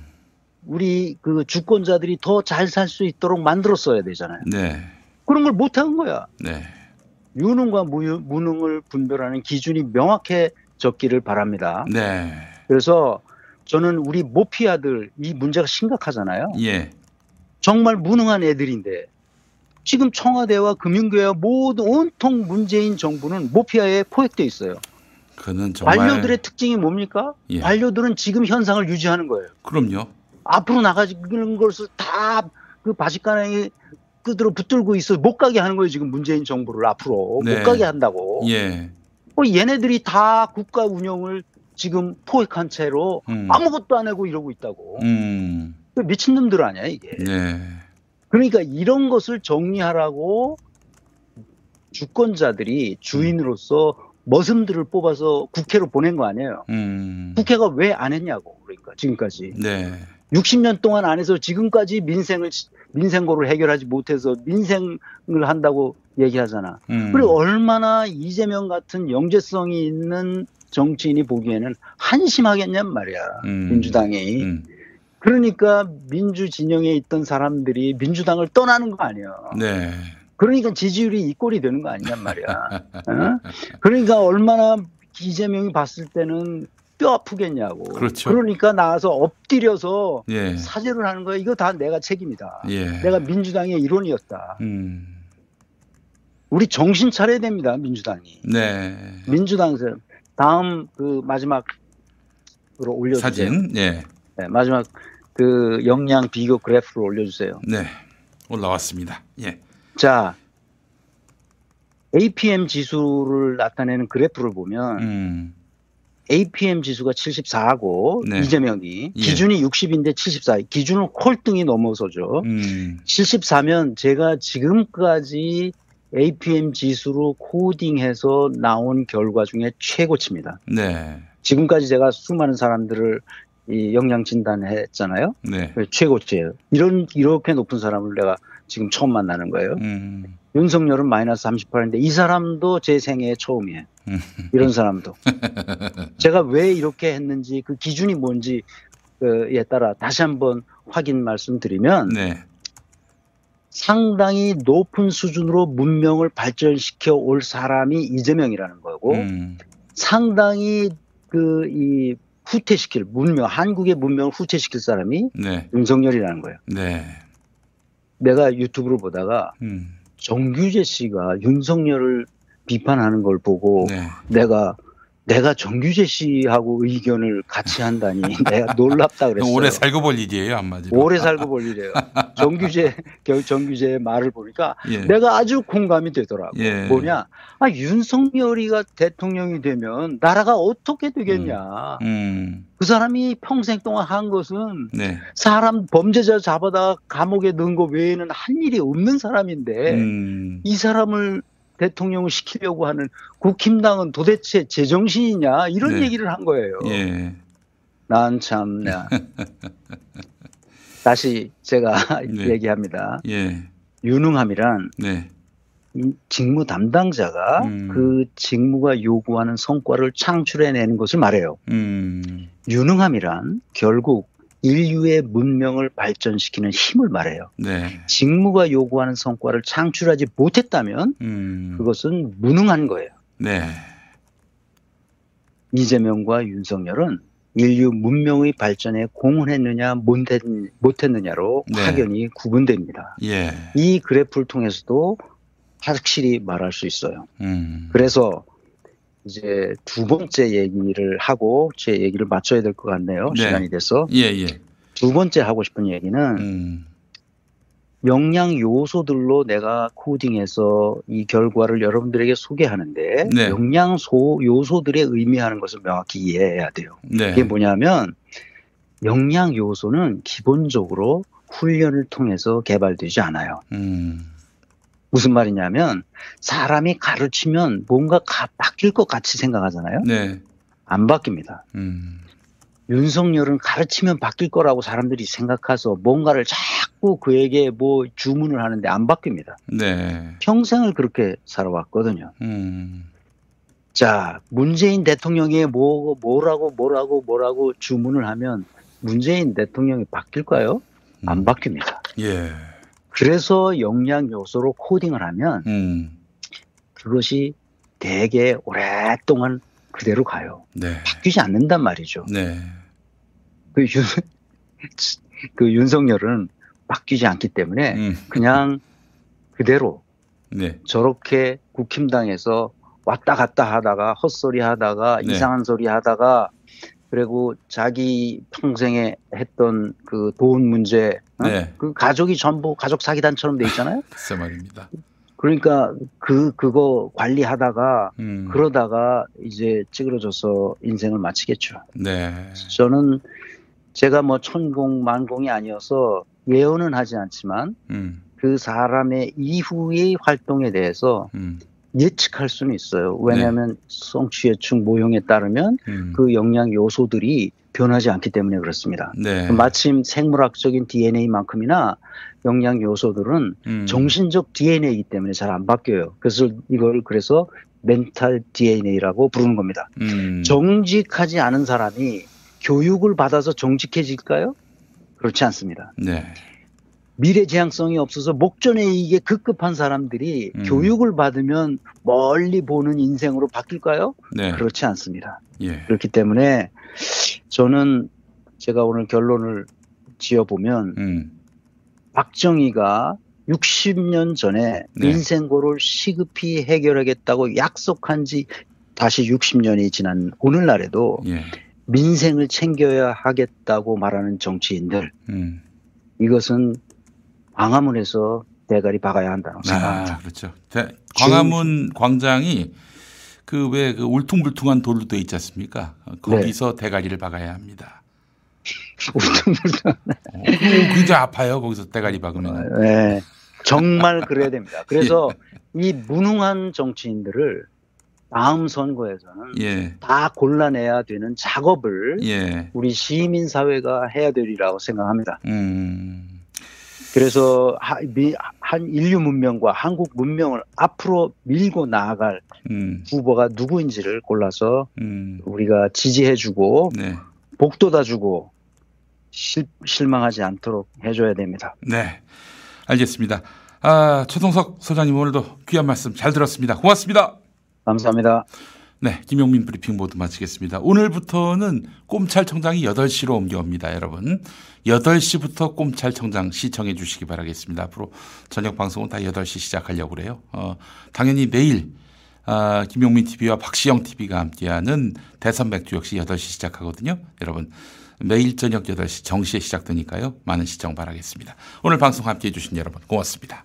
우리 그 주권자들이 더 잘 살 수 있도록 만들었어야 되잖아요. 네. 그런 걸 못한 거야. 네. 유능과 무능을 분별하는 기준이 명확해졌기를 바랍니다. 네. 그래서 저는 우리 모피아들 이 문제가 심각하잖아요. 예. 정말 무능한 애들인데 지금 청와대와 금융계와 모든 온통 문재인 정부는 모피아에 포획돼 있어요. 그는 정말 관료들의 특징이 뭡니까? 예. 관료들은 지금 현상을 유지하는 거예요. 그럼요. 앞으로 나가는 것을 다 그 바짓가랑 이 그대로 붙들고 있어 못 가게 하는 거예요. 지금 문재인 정부를 앞으로 네. 못 가게 한다고. 예. 어, 얘네들이 다 국가 운영을 지금 포획한 채로 음. 아무것도 안 하고 이러고 있다고. 음. 그 미친 놈들 아니야 이게. 네. 그러니까 이런 것을 정리하라고 주권자들이 주인으로서 머슴들을 뽑아서 국회로 보낸 거 아니에요. 음. 국회가 왜 안 했냐고 그러니까 지금까지 네. 60년 동안 안 해서 지금까지 민생을 민생고를 해결하지 못해서 민생을 한다고 얘기하잖아. 음. 그리고 얼마나 이재명 같은 영재성이 있는 정치인이 보기에는 한심하겠냔 말이야. 음. 민주당이. 그러니까 민주 진영에 있던 사람들이 민주당을 떠나는 거 아니야. 네. 그러니까 지지율이 이 꼴이 되는 거 아니냔 말이야. (laughs) 어? 그러니까 얼마나 이재명이 봤을 때는 뼈 아프겠냐고. 그렇죠. 러니까 나와서 엎드려서 예. 사죄를 하는 거야. 이거 다 내가 책임이다. 예. 내가 민주당의 일원이었다. 음. 우리 정신 차려야 됩니다. 민주당이. 네. 민주당 다음 그 마지막으로 올려주세요. 사진. 예. 네, 마지막 그 역량 비교 그래프를 올려주세요. 네. 올라왔습니다. 예. 자, APM 지수를 나타내는 그래프를 보면 음. APM 지수가 74하고 네. 이재명이 예. 기준이 60인데 74. 기준은 콜등이 넘어서죠. 음. 74면 제가 지금까지 APM 지수로 코딩해서 나온 결과 중에 최고치입니다. 네. 지금까지 제가 수많은 사람들을 이 영양 진단했잖아요. 네. 최고치예요. 이런 이렇게 높은 사람을 내가 지금 처음 만나는 거예요. 음. 윤석열은 마이너스 38인데 이 사람도 제 생애 처음이에요. 음. 이런 사람도. (laughs) 제가 왜 이렇게 했는지 그 기준이 뭔지에 따라 다시 한번 확인 말씀드리면 네. 상당히 높은 수준으로 문명을 발전시켜 올 사람이 이재명이라는 거고 음. 상당히 그 이 후퇴시킬 문명 한국의 문명을 후퇴시킬 사람이 네. 윤석열이라는 거예요. 네. 내가 유튜브를 보다가 음. 정규재 씨가 윤석열을 비판하는 걸 보고 네. 내가 내가 정규재 씨하고 의견을 같이 한다니 (laughs) 내가 놀랍다 그랬어요. 오래 살고 볼 일이에요, 한마디로. 오래 살고 볼 일이에요. (laughs) 정규재 결 정규재의 말을 보니까 예. 내가 아주 공감이 되더라고. 예. 뭐냐? 아 윤석열이가 대통령이 되면 나라가 어떻게 되겠냐? 음. 그 사람이 평생 동안 한 것은 네. 사람 범죄자 잡아다 감옥에 넣은 거 외에는 한 일이 없는 사람인데 음. 이 사람을 대통령을 시키려고 하는 국힘당은 도대체 제정신이냐 이런 네. 얘기를 한 거예요. 예. 난 참, 나. (laughs) 다시 제가 네. 얘기합니다. 예. 유능함이란 네. 이 직무 담당자가 음. 그 직무가 요구하는 성과를 창출해내는 것을 말해요. 음. 유능함이란 결국 인류의 문명을 발전시키는 힘을 말해요. 네. 직무가 요구하는 성과를 창출하지 못했다면 음. 그것은 무능한 거예요. 네. 이재명과 윤석열은 인류 문명의 발전에 공헌했느냐 못했, 못했느냐로 네. 확연히 구분됩니다. 예. 이 그래프를 통해서도 확실히 말할 수 있어요. 음. 그래서 이제 두 번째 얘기를 하고 제 얘기를 맞춰야 될 것 같네요. 네. 시간이 돼서. 예, 예. 두 번째 하고 싶은 얘기는 음. 영양 요소들로 내가 코딩해서 이 결과를 여러분들에게 소개하는데 네. 영양 소 요소들의 의미하는 것을 명확히 이해해야 돼요. 네. 이게 뭐냐면 영양 요소는 기본적으로 훈련을 통해서 개발되지 않아요. 음. 무슨 말이냐면 사람이 가르치면 뭔가 가- 바뀔 것 같이 생각하잖아요. 네. 안 바뀝니다. 음. 윤석열은 가르치면 바뀔 거라고 사람들이 생각해서 뭔가를 자꾸 그에게 뭐 주문을 하는데 안 바뀝니다. 네. 평생을 그렇게 살아왔거든요. 음. 자, 문재인 대통령이 뭐, 뭐라고, 뭐라고, 뭐라고 주문을 하면 문재인 대통령이 바뀔까요? 안 바뀝니다. 예. 그래서 영양 요소로 코딩을 하면 음. 그것이 되게 오랫동안 그대로 가요. 네. 바뀌지 않는단 말이죠. 네. 그, 윤, (laughs) 그 윤석열은 바뀌지 않기 때문에 음. 그냥 그대로 네. 저렇게 국힘당에서 왔다 갔다 하다가 헛소리 하다가 네. 이상한 소리 하다가 그리고 자기 평생에 했던 그 돈 문제 어? 네. 그 가족이 전부 가족 사기단처럼 돼 있잖아요. (laughs) 글쎄 말입니다. 그러니까 그 그거 관리하다가 음. 그러다가 이제 찌그러져서 인생을 마치겠죠. 네. 저는 제가 뭐 천공 만공이 아니어서 예언은 하지 않지만 음. 그 사람의 이후의 활동에 대해서 음. 예측할 수는 있어요. 왜냐하면 성취예측 모형에 따르면 네. 음. 그 영양 요소들이 변하지 않기 때문에 그렇습니다. 네. 마침 생물학적인 DNA만큼이나 영양 요소들은 음. 정신적 DNA이기 때문에 잘 안 바뀌어요. 그래서 이걸 그래서 멘탈 DNA라고 부르는 겁니다. 음. 정직하지 않은 사람이 교육을 받아서 정직해질까요? 그렇지 않습니다. 네. 미래 지향성이 없어서 목전에 이게 급급한 사람들이 음. 교육을 받으면 멀리 보는 인생으로 바뀔까요? 네. 그렇지 않습니다. 예. 그렇기 때문에 저는 제가 오늘 결론을 지어보면 음. 박정희가 60년 전에 네. 인생고를 시급히 해결하겠다고 약속한 지 다시 60년이 지난 오늘날에도 예. 민생을 챙겨야 하겠다고 말하는 정치인들 음. 이것은 광화문에서 대가리 박아야 한다고 생각합니다. 아, 그렇죠. 대- 광화문 광장이 그 왜그 울퉁불퉁한 돌로 돼 있지 않습니까? 어, 거기서 대가리를 박아야 합니다. 울퉁불퉁. 어, 굉장히 아파요. 거기서 대가리 박으면. 네, 정말 그래야 됩니다. 그래서 (laughs) 예. 이 무능한 정치인들을 다음 선거에서는 예. 다 골라내야 되는 작업을 예. 우리 시민 사회가 해야 되리라고 생각합니다. 음. 그래서 한 인류 문명과 한국 문명을 앞으로 밀고 나아갈 음. 후보가 누구인지를 골라서 음. 우리가 지지해주고 네. 복돋아주고 실, 실망하지 않도록 해줘야 됩니다. 네. 알겠습니다. 아, 최동석 소장님 오늘도 귀한 말씀 잘 들었습니다. 고맙습니다. 감사합니다. 네, 김용민 브리핑 모두 마치겠습니다. 오늘부터는 꼼찰청장이 8시로 옮겨옵니다, 여러분. 8시부터 꼼찰청장 시청해 주시기 바라겠습니다. 앞으로 저녁 방송은 다 8시 시작하려고 그래요. 어, 당연히 내일 아, 김용민 TV와 박시영 TV가 함께하는 대선 맥주 역시 8시 시작하거든요. 여러분 매일 저녁 8시 정시에 시작되니까요. 많은 시청 바라겠습니다. 오늘 방송 함께 해 주신 여러분 고맙습니다.